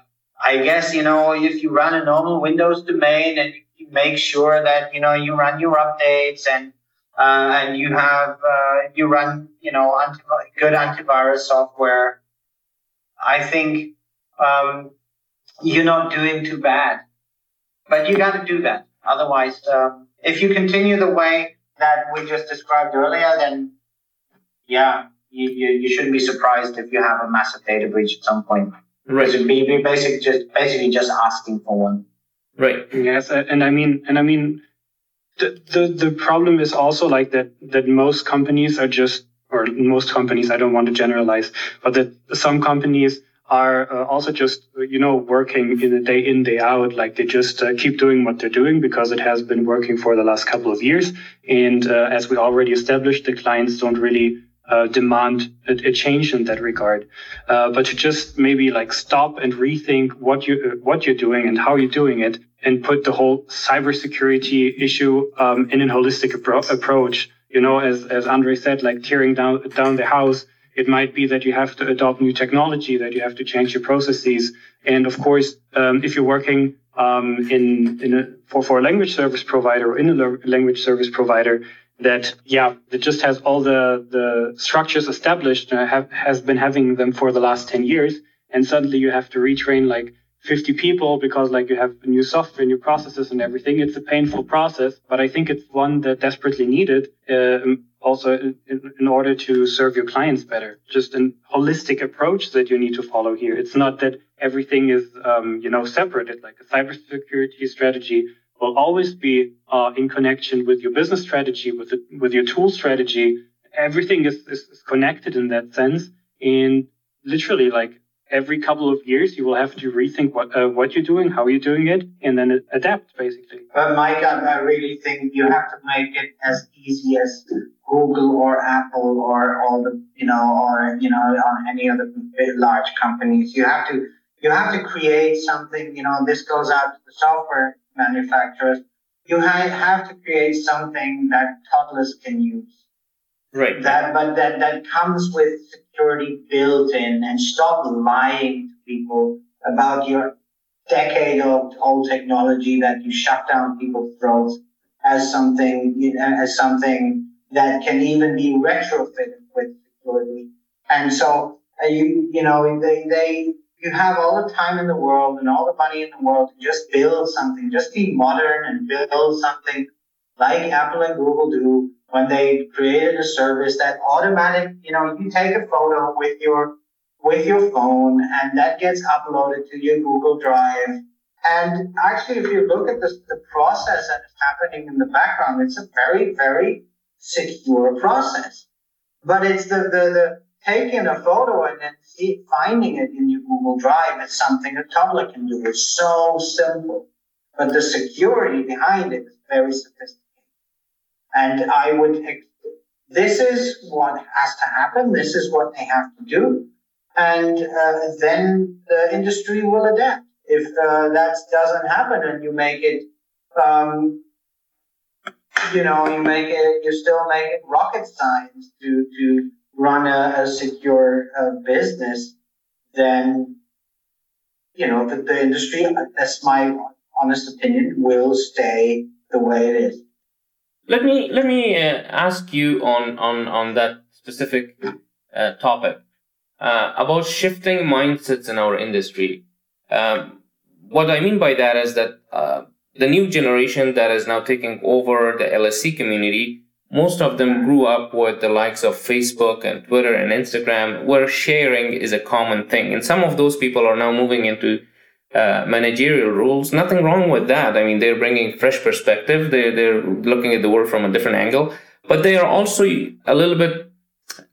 I guess, you know, if you run a normal Windows domain and you make sure that, you know, you run your updates and uh, and you have uh, you run you know anti- good antivirus software, I think um, you're not doing too bad. But you got to do that. Otherwise, um, if you continue the way that we just described earlier, then yeah, you, you, you shouldn't be surprised if you have a massive data breach at some point. Right. Because be basically just basically just asking for one. Right. Yes, and I mean, and I mean, the, the, the problem is also like that, that most companies are just, or most companies, I don't want to generalize, but that some companies are uh, also just, you know, working in a day in, day out. Like they just uh, keep doing what they're doing because it has been working for the last couple of years. And uh, as we already established, the clients don't really uh, demand a, a, change in that regard. Uh, but to just maybe like stop and rethink what you uh, what you're doing and how you're doing it, and put the whole cybersecurity issue um, in a holistic appro- approach. You know, as as Andre said, like tearing down down the house. It might be that you have to adopt new technology, that you have to change your processes, and of course, um, if you're working um, in in a, for for a language service provider or in a language service provider, that yeah it just has all the the structures established and have, has been having them for the last 10 years. And suddenly you have to retrain like 50 people because like you have new software new processes and everything. It's a painful process but i think it's one that desperately needed uh, also in, in, order to serve your clients better. Just a holistic approach that you need to follow here. It's not that everything is, um, you know, separated. Like a cybersecurity strategy will always be uh, in connection with your business strategy, with the, with your tool strategy. Everything is, is, is connected in that sense. And literally, like every couple of years, you will have to rethink what uh, what you're doing, how you're doing it, and then adapt basically. But Mike, I really think you have to make it as easy as Google or Apple or all the you know or you know on any other large companies. You have to you have to create something. You know, this goes out to the software manufacturers. You have to create something that toddlers can use. Right. That, but that, that comes with security built in and stop lying to people about your decade old, old technology that you shut down people's throats as something, as something that can even be retrofitted with security. And so, uh, you, you know, they, they, you have all the time in the world and all the money in the world to just build something, just be modern and build something like Apple and Google do when they created a service that automatic, you know, you take a photo with your with your phone and that gets uploaded to your Google Drive. And actually, if you look at the, the process that is happening in the background, it's a very, very secure process. But it's the, the, the taking a photo and then see, finding it in your Google Drive is something a toddler can do. It's so simple. But the security behind it is very sophisticated. And I would, this is what has to happen. This is what they have to do. And uh, then the industry will adapt. If uh, that doesn't happen and you make it, um, you know, you make it, you still make it rocket science to, to run a, a secure uh, business, then, you know, the, the industry, that's my honest opinion, will stay the way it is. Let me let me uh, ask you on on on that specific uh, topic uh, about shifting mindsets in our industry. Um, what I mean by that is that uh, the new generation that is now taking over the LSC community, most of them grew up with the likes of Facebook and Twitter and Instagram, where sharing is a common thing, and some of those people are now moving into uh, managerial roles. Nothing wrong with that. I mean, they're bringing fresh perspective. They're, they're looking at the world from a different angle, but they are also a little bit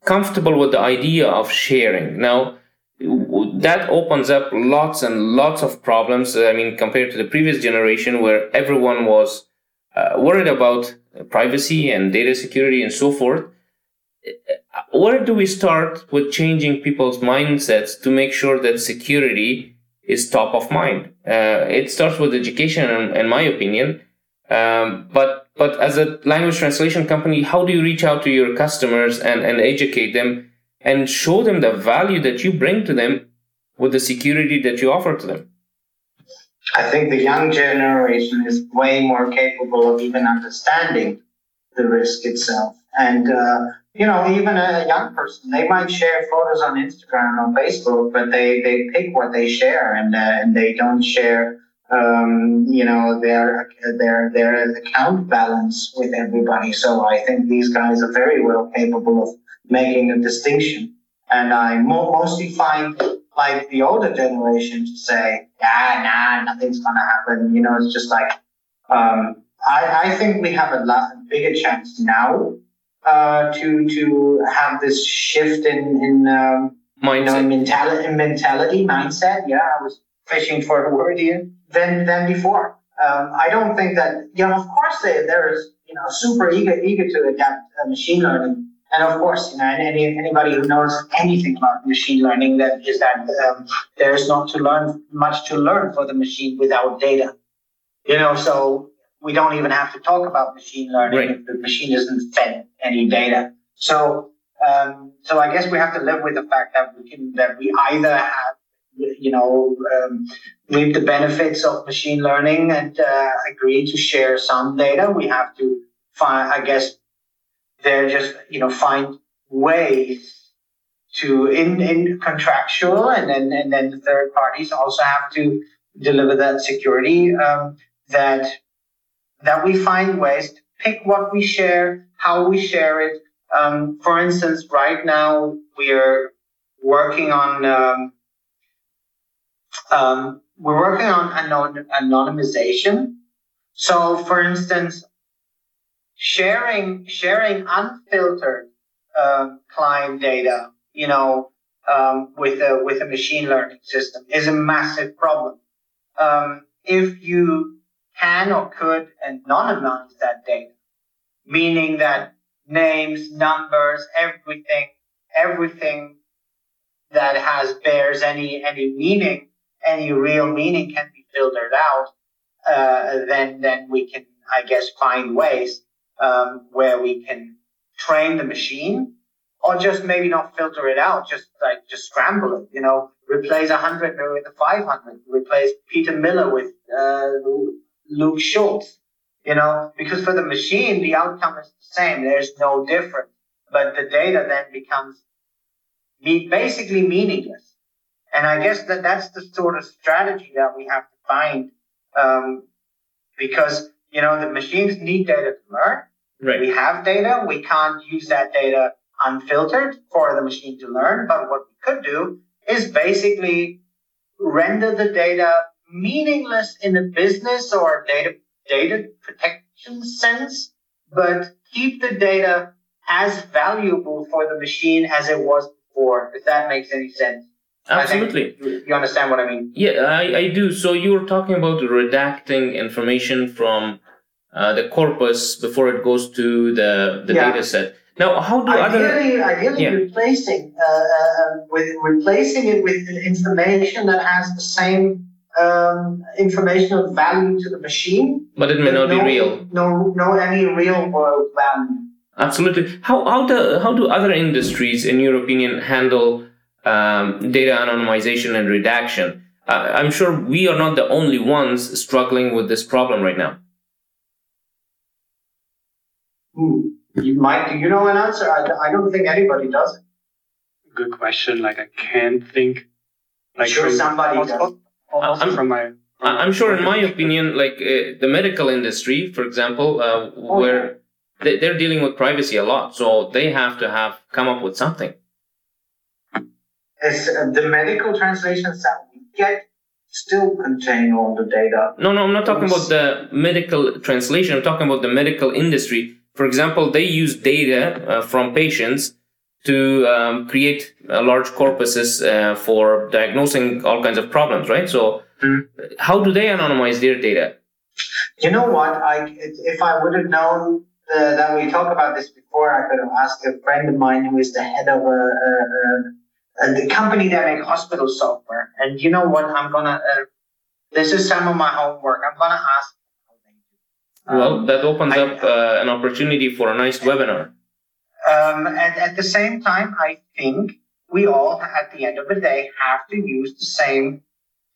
comfortable with the idea of sharing. Now, that opens up lots and lots of problems. I mean, compared to the previous generation where everyone was uh, worried about privacy and data security and so forth. Where do we start with changing people's mindsets to make sure that security is top of mind. Uh, it starts with education, in, in my opinion. Um, but but as a language translation company, how do you reach out to your customers and, and educate them and show them the value that you bring to them with the security that you offer to them? I think the young generation is way more capable of even understanding the risk itself. And uh, you know, even a young person, they might share photos on Instagram or Facebook, but they, they pick what they share and, uh, and they don't share, um, you know, their, their, their account balance with everybody. So I think these guys are very well capable of making a distinction. And I mostly find like the older generation to say, yeah, nah, nothing's to happen. You know, it's just like, um, I, I think we have a lot bigger chance now uh, to to have this shift in in um, you know, mentality, mentality, mindset. Yeah, I was fishing for a word here than than before. Um, I don't think that you know. Of course, they, there's you know super eager eager to adapt uh, machine learning, and of course, you know, any anybody who knows anything about machine learning that is that um, there's not to learn much to learn for the machine without data. You know, so we don't even have to talk about machine learning right. if the machine isn't fed any data. So, um, so I guess we have to live with the fact that we can that we either have, you know, um, reap the benefits of machine learning and uh, agree to share some data. We have to find, I guess, they're just you know find ways to in in contractual and then and then the third parties also have to deliver that security um, that that we find ways to pick what we share, how we share it. Um, for instance, right now we are working on um, um, we're working on anon- anonymization. So, for instance, sharing sharing unfiltered uh, client data, you know, um, with a with a machine learning system is a massive problem. Um, if you can or could anonymize that data, meaning that names, numbers, everything, everything that has bears any any meaning, any real meaning can be filtered out. Uh, then then we can, I guess, find ways um, where we can train the machine or just maybe not filter it out, just like just scramble it, you know, replace a hundred with a 500, replace Peter Miller with uh, Luke Schultz, you know, because for the machine, the outcome is the same. There's no difference, but the data then becomes basically meaningless. And I guess that that's the sort of strategy that we have to find, um, because, you know, the machines need data to learn. Right. We have data. We can't use that data unfiltered for the machine to learn. But what we could do is basically render the data meaningless in a business or data data protection sense, but keep the data as valuable for the machine as it was before. If that makes any sense. Absolutely. You understand what I mean? Yeah, I, I do. So you were talking about redacting information from uh, the corpus before it goes to the, the yeah. data set. Now, how do ideally, other ideally yeah. replacing uh, uh, with replacing it with information that has the same um, information of value to the machine, but it may not no, be real. No, no, any real world value. Absolutely. How how do how do other industries, in your opinion, handle um, data anonymization and redaction? Uh, I'm sure we are not the only ones struggling with this problem right now. Hmm. You might. Do you know an answer? I, I don't think anybody does. Good question. Like I can't think. Like sure, from, somebody also, does. Also I'm, from my. I'm sure, in my opinion, like uh, the medical industry, for example, uh, oh, where yeah. they, are dealing with privacy a lot, so they have to have come up with something. Is uh, the medical translations that we get still contain all the data? No, no, I'm not talking about the medical translation. I'm talking about the medical industry for example, they use data uh, from patients to um, create uh, large corpuses uh, for diagnosing all kinds of problems, right? So, mm. how do they anonymize their data? You know what? I if I would have known uh, that we talked about this before, I could have asked a friend of mine who is the head of a, a, a, a the company that make hospital software. And you know what? I'm gonna. Uh, this is some of my homework. I'm gonna ask well, um, that opens I, up uh, an opportunity for a nice webinar. Um, and at the same time, I think we all, at the end of the day, have to use the same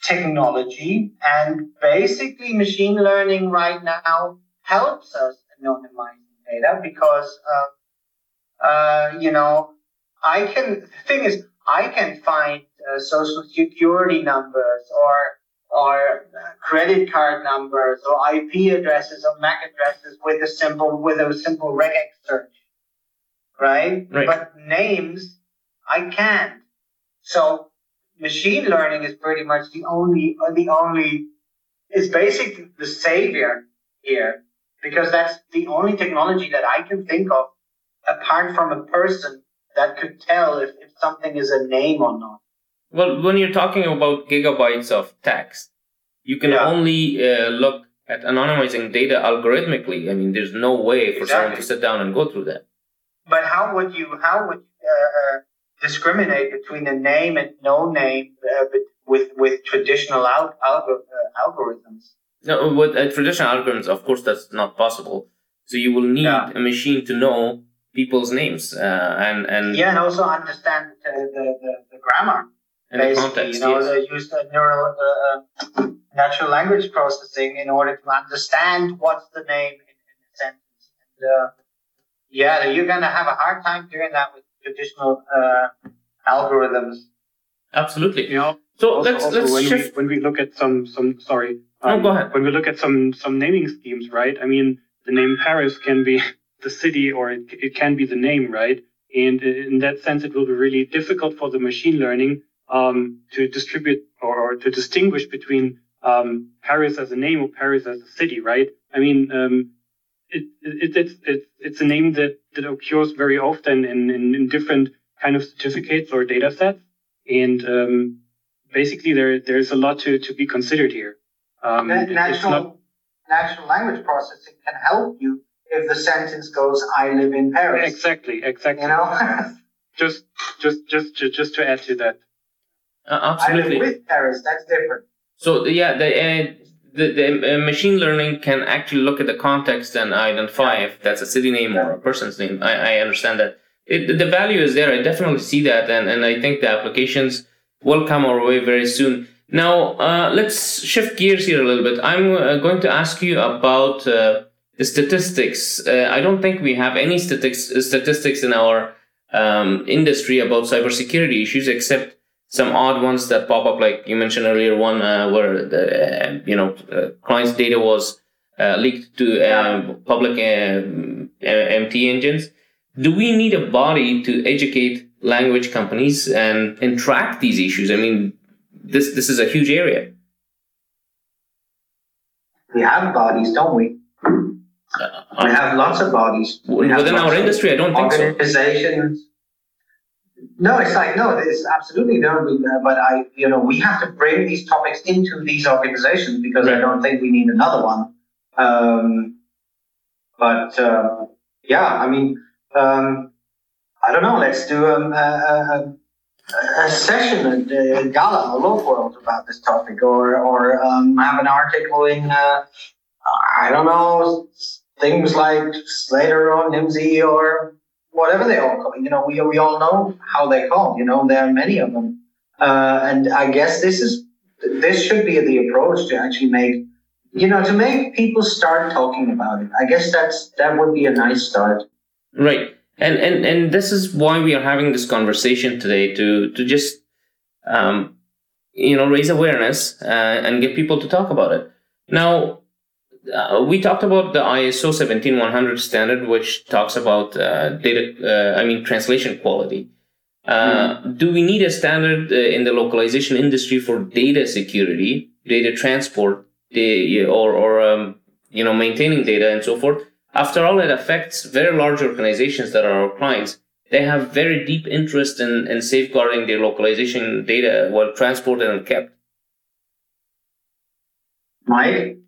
technology. And basically, machine learning right now helps us anonymize data because, uh, uh, you know, I can, the thing is, I can find uh, social security numbers or or credit card numbers or IP addresses or MAC addresses with a simple with a simple regex search, right? right? But names, I can't. So machine learning is pretty much the only the only is basically the savior here because that's the only technology that I can think of apart from a person that could tell if, if something is a name or not. Well, when you're talking about gigabytes of text, you can yeah. only uh, look at anonymizing data algorithmically. I mean, there's no way for exactly. someone to sit down and go through that. But how would you how would uh, uh discriminate between a name and no name uh, with with traditional al- algor- uh, algorithms? No, with uh, traditional algorithms, of course, that's not possible. So you will need yeah. a machine to know people's names and and yeah, and also understand the, the, the grammar and basically, the context. You know, yes. they use the neural uh, natural language processing in order to understand what's the name in, in a sentence. And uh, yeah, you're gonna have a hard time doing that with traditional uh, algorithms. Absolutely. You know. So also, let's also let's when shift. we when we look at some some sorry. Um, no, go ahead. When we look at some some naming schemes, right? I mean, the name Paris can be the city, or it, it can be the name, right? And in that sense, it will be really difficult for the machine learning um, to distribute or, or, to distinguish between um, Paris as a name or Paris as a city, right? I mean, um, it, it, it, it's, it's a name that, that occurs very often in, in, in different kind of certificates or data sets. And um, basically, there there's a lot to, to be considered here. Um, natural, not... natural language processing can help you if the sentence goes, "I live in Paris." Exactly, exactly. You know, just just just to, just to add to that. Uh, absolutely. I live with Paris. That's different. So yeah, the uh, the, the uh, machine learning can actually look at the context and identify if that's a city name or a person's name. I, I understand that. It, the value is there. I definitely see that, and, and I think the applications will come our way very soon. Now, uh, let's shift gears here a little bit. I'm uh, going to ask you about uh, the statistics. Uh, I don't think we have any statistics statistics in our um, industry about cybersecurity issues, except some odd ones that pop up, like you mentioned earlier, one uh, where the uh, you know client's data was leaked to um, public MT engines. Do we need a body to educate language companies and, and track these issues? I mean, this this is a huge area. We have bodies, don't we? Uh, we have lots of bodies. We within our industry, I don't think so. Organizations. No, it's like no, it's absolutely no. Uh, but I, you know, we have to bring these topics into these organizations because right. I don't think we need another one. Um, but uh, yeah, I mean, um, I don't know. Let's do a, a, a session at uh, Gala or LocWorld about this topic, or or um, have an article in uh, I don't know things like Slator or Nimdzi or whatever they all call. You know, we we all know how they call. You know, there are many of them, uh, and I guess this is this should be the approach to actually make you know to make people start talking about it. I guess that's that would be a nice start. Right and and and this is why we are having this conversation today to to just um, you know raise awareness uh, and get people to talk about it now uh, we talked about the ISO 17100 standard, which talks about uh, data, uh, I mean, translation quality. Mm. Do we need a standard uh, in the localization industry for data security, data transport, or, or um, you know, maintaining data and so forth? After all, it affects very large organizations that are our clients. They have very deep interest in, in safeguarding their localization data while transported and kept. Mike?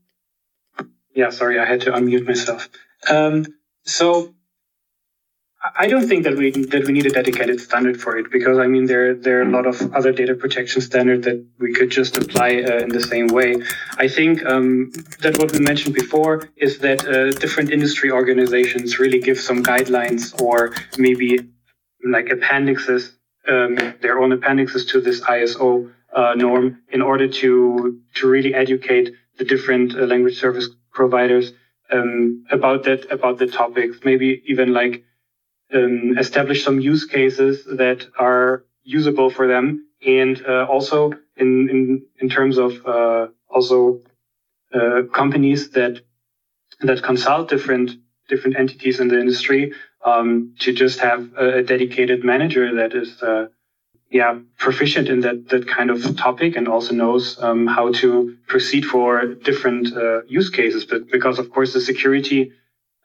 Yeah, sorry, I had to unmute myself. Um, so I don't think that we that we need a dedicated standard for it because I mean there there are a lot of other data protection standards that we could just apply uh, in the same way. I think um, that what we mentioned before is that uh, different industry organizations really give some guidelines or maybe like appendixes, um, their own appendixes to this ISO uh, norm in order to to really educate the different uh, language service providers um, about that about the topics. Maybe even like um, establish some use cases that are usable for them, and uh, also in, in in terms of uh, also uh, companies that that consult different different entities in the industry um, to just have a, dedicated manager that is uh, yeah proficient in that that kind of topic and also knows um, how to proceed for different uh, use cases but because of course the security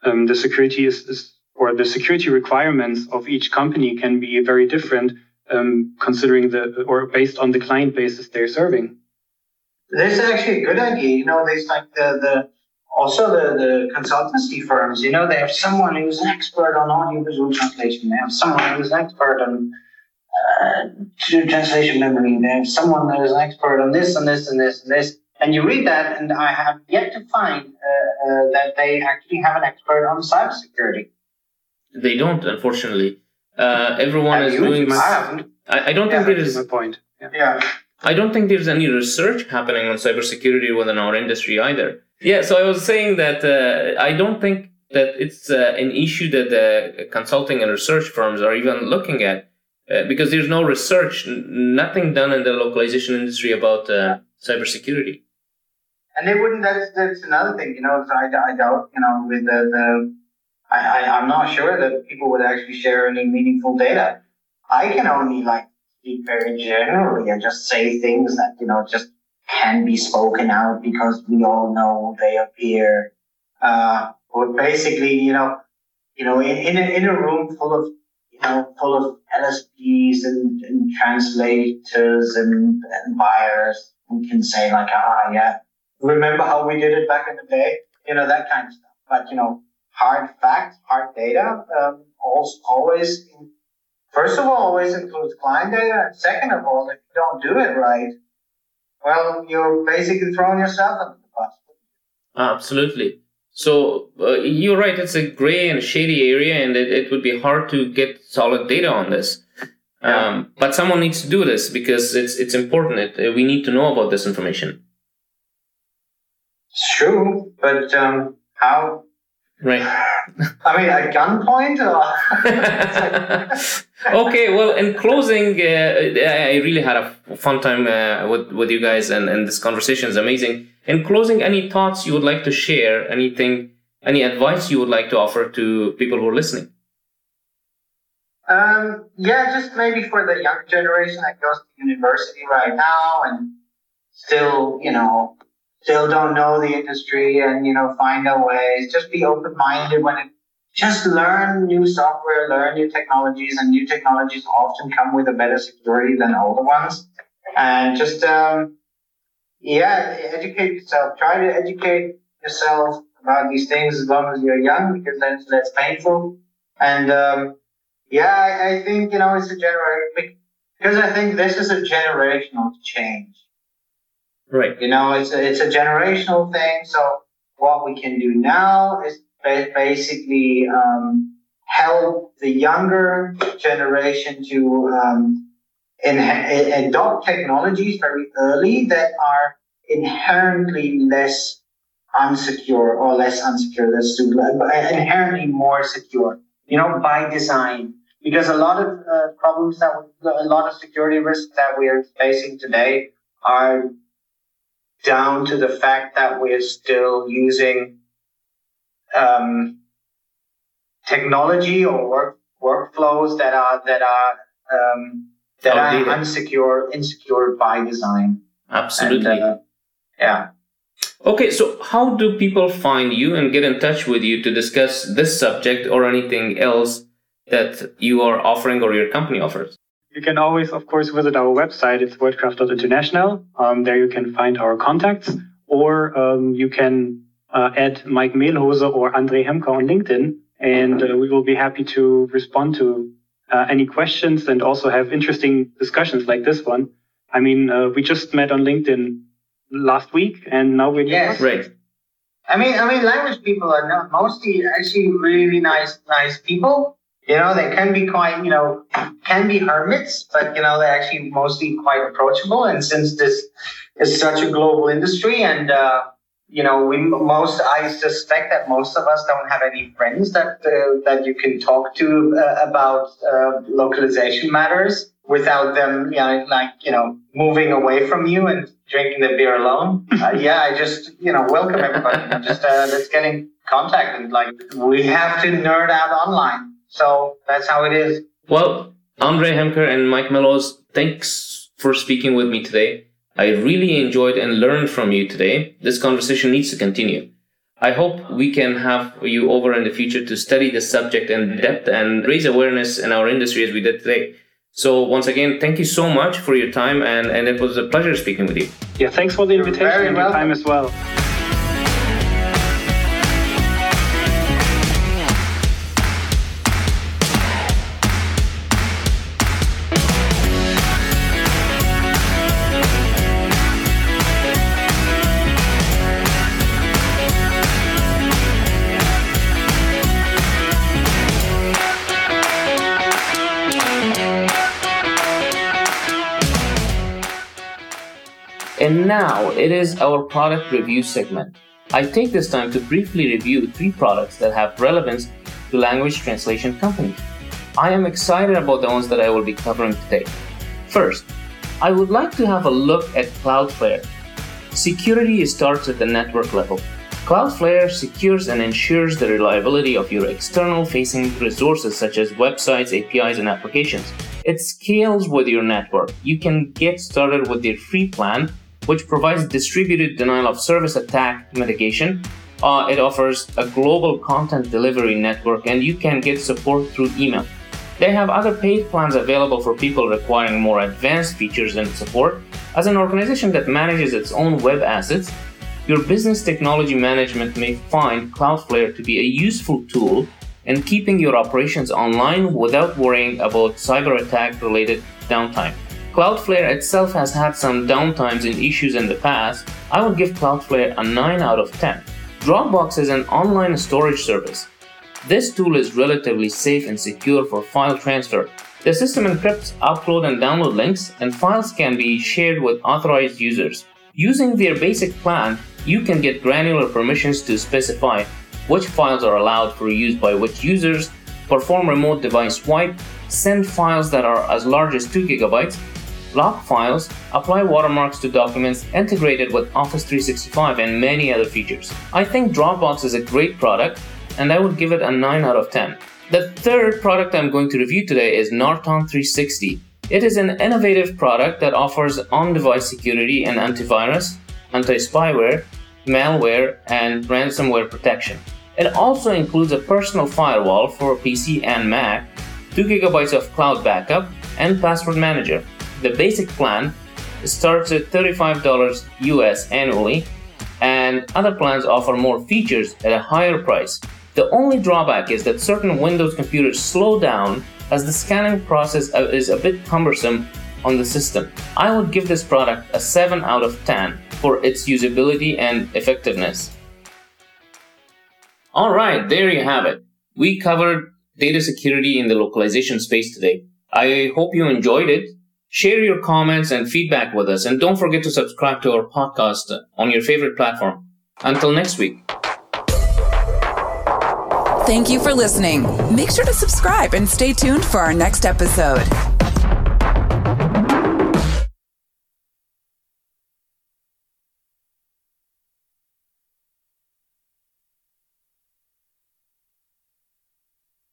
um, the security is, is or the security requirements of each company can be very different um, considering the or based on the client bases they're serving. This is actually a good idea. You know, there's like the, the also the, the consultancy firms, you know, they have someone who's an expert on audiovisual translation. They have someone who's an expert on uh, translation memory. They have someone that is an expert on this and this and this and this. And you read that, and I have yet to find uh, uh, that they actually have an expert on cybersecurity. They don't, unfortunately. Uh, everyone Have is doing. I, haven't. I don't yeah, think there is. My point. Yeah. yeah. I don't think there's any research happening on cybersecurity within our industry either. Yeah, so I was saying that uh, I don't think that it's uh, an issue that the consulting and research firms are even looking at uh, because there's no research, nothing done in the localization industry about uh, cybersecurity. And they wouldn't. That's that's another thing, you know. So I, I doubt, you know, with the, the I, I, am not sure that people would actually share any meaningful data. I can only like speak very generally and just say things that, you know, just can be spoken out because we all know they appear. Uh, but basically, you know, you know, in, in, a, in a room full of, full of LSPs and, and translators and, and buyers, we can say like, ah, yeah, remember how we did it back in the day? You know, that kind of stuff. But, you know, hard facts, hard data, um, also always, first of all, always includes client data. And second of all, if you don't do it right, well, you're basically throwing yourself under the bus. Absolutely. So uh, you're right. It's a gray and shady area, and it, it would be hard to get solid data on this. Yeah. Um, but someone needs to do this because it's it's important. It, uh, we need to know about this information. It's true, but um, how? Right. I mean, at gunpoint. okay. Well, in closing, uh, I really had a fun time uh, with with you guys, and and this conversation is amazing. In closing, any thoughts you would like to share? Anything? Any advice you would like to offer to people who are listening? Um, yeah, just maybe for the young generation that goes to university right now and still, you know, still don't know the industry and, you know, find their ways. Just be open minded when it, just learn new software, learn new technologies, and new technologies often come with a better security than older ones. And just, um, yeah, educate yourself. Try to educate yourself about these things as long as you're young because then it's less painful. And, um, yeah, I, I think, you know, it's a generation because I think this is a generational change. Right. You know, it's a, it's a generational thing. So what we can do now is basically um, help the younger generation to um, in, adopt technologies very early that are inherently less unsecure or less unsecure. Let's do inherently more secure. You know, by design. Because a lot of uh, problems that we, a lot of security risks that we are facing today are down to the fact that we're still using um, technology or work, workflows that are that are um, that are unsecure, insecure by design. Absolutely. And, uh, yeah. Okay, so how do people find you and get in touch with you to discuss this subject or anything else that you are offering or your company offers? You can always, of course, visit our website. It's wordcraft.international. Um, there you can find our contacts, or um, you can uh, add Mike Mehlhose or Andre Hemker on LinkedIn, and uh, we will be happy to respond to uh, any questions and also have interesting discussions like this one. I mean, uh, we just met on LinkedIn last week, and now we're yes. right. I mean, I mean, language people are not mostly actually really nice, nice people. You know, they can be quite, you know, can be hermits, but you know, they're actually mostly quite approachable. And since this is such a global industry, and uh, you know, we most I suspect that most of us don't have any friends that uh, that you can talk to uh, about uh, localization matters without them, you know, like you know, moving away from you and drinking the beer alone. Uh, yeah, I just you know welcome everybody. just uh, let's get in contact and like we have to nerd out online. So that's how it is. Well, Andre Hemker and Mike Mehlhose, thanks for speaking with me today. I really enjoyed and learned from you today. This conversation needs to continue. I hope we can have you over in the future to study the subject in depth and raise awareness in our industry as we did today. So once again, thank you so much for your time and, and it was a pleasure speaking with you. Yeah, thanks for the invitation and your time as well. And now it is our product review segment. I take this time to briefly review three products that have relevance to language translation companies. I am excited about the ones that I will be covering today. First, I would like to have a look at Cloudflare. Security starts at the network level. Cloudflare secures and ensures the reliability of your external facing resources such as websites, APIs, and applications. It scales with your network. You can get started with their free plan, which provides distributed denial of service attack mitigation. Uh, it offers a global content delivery network, and you can get support through email. They have other paid plans available for people requiring more advanced features and support. As an organization that manages its own web assets, your business technology management may find Cloudflare to be a useful tool in keeping your operations online without worrying about cyber attack related downtime. Cloudflare itself has had some downtimes and issues in the past. I would give Cloudflare a 9 out of 10. Dropbox is an online storage service this tool is relatively safe and secure for file transfer. The system encrypts upload and download links, and files can be shared with authorized users. Using their basic plan, you can get granular permissions to specify which files are allowed for use by which users, perform remote device wipe, send files that are as large as 2 gigabytes, lock files, apply watermarks to documents integrated with Office 365, and many other features. I think Dropbox is a great product and I would give it a 9 out of 10. The third product I'm going to review today is Norton 360. It is an innovative product that offers on device security and antivirus, anti spyware, malware, and ransomware protection. It also includes a personal firewall for PC and Mac, 2 GB of cloud backup, and password manager. The basic plan starts at $35 US annually, and other plans offer more features at a higher price. The only drawback is that certain Windows computers slow down as the scanning process uh, is a bit cumbersome on the system. I would give this product a 7 out of 10 for its usability and effectiveness. Alright, there you have it. We covered data security in the localization space today. I hope you enjoyed it. Share your comments and feedback with us, and don't forget to subscribe to our podcast on your favorite platform. Until next week. Thank you for listening. Make sure to subscribe and stay tuned for our next episode.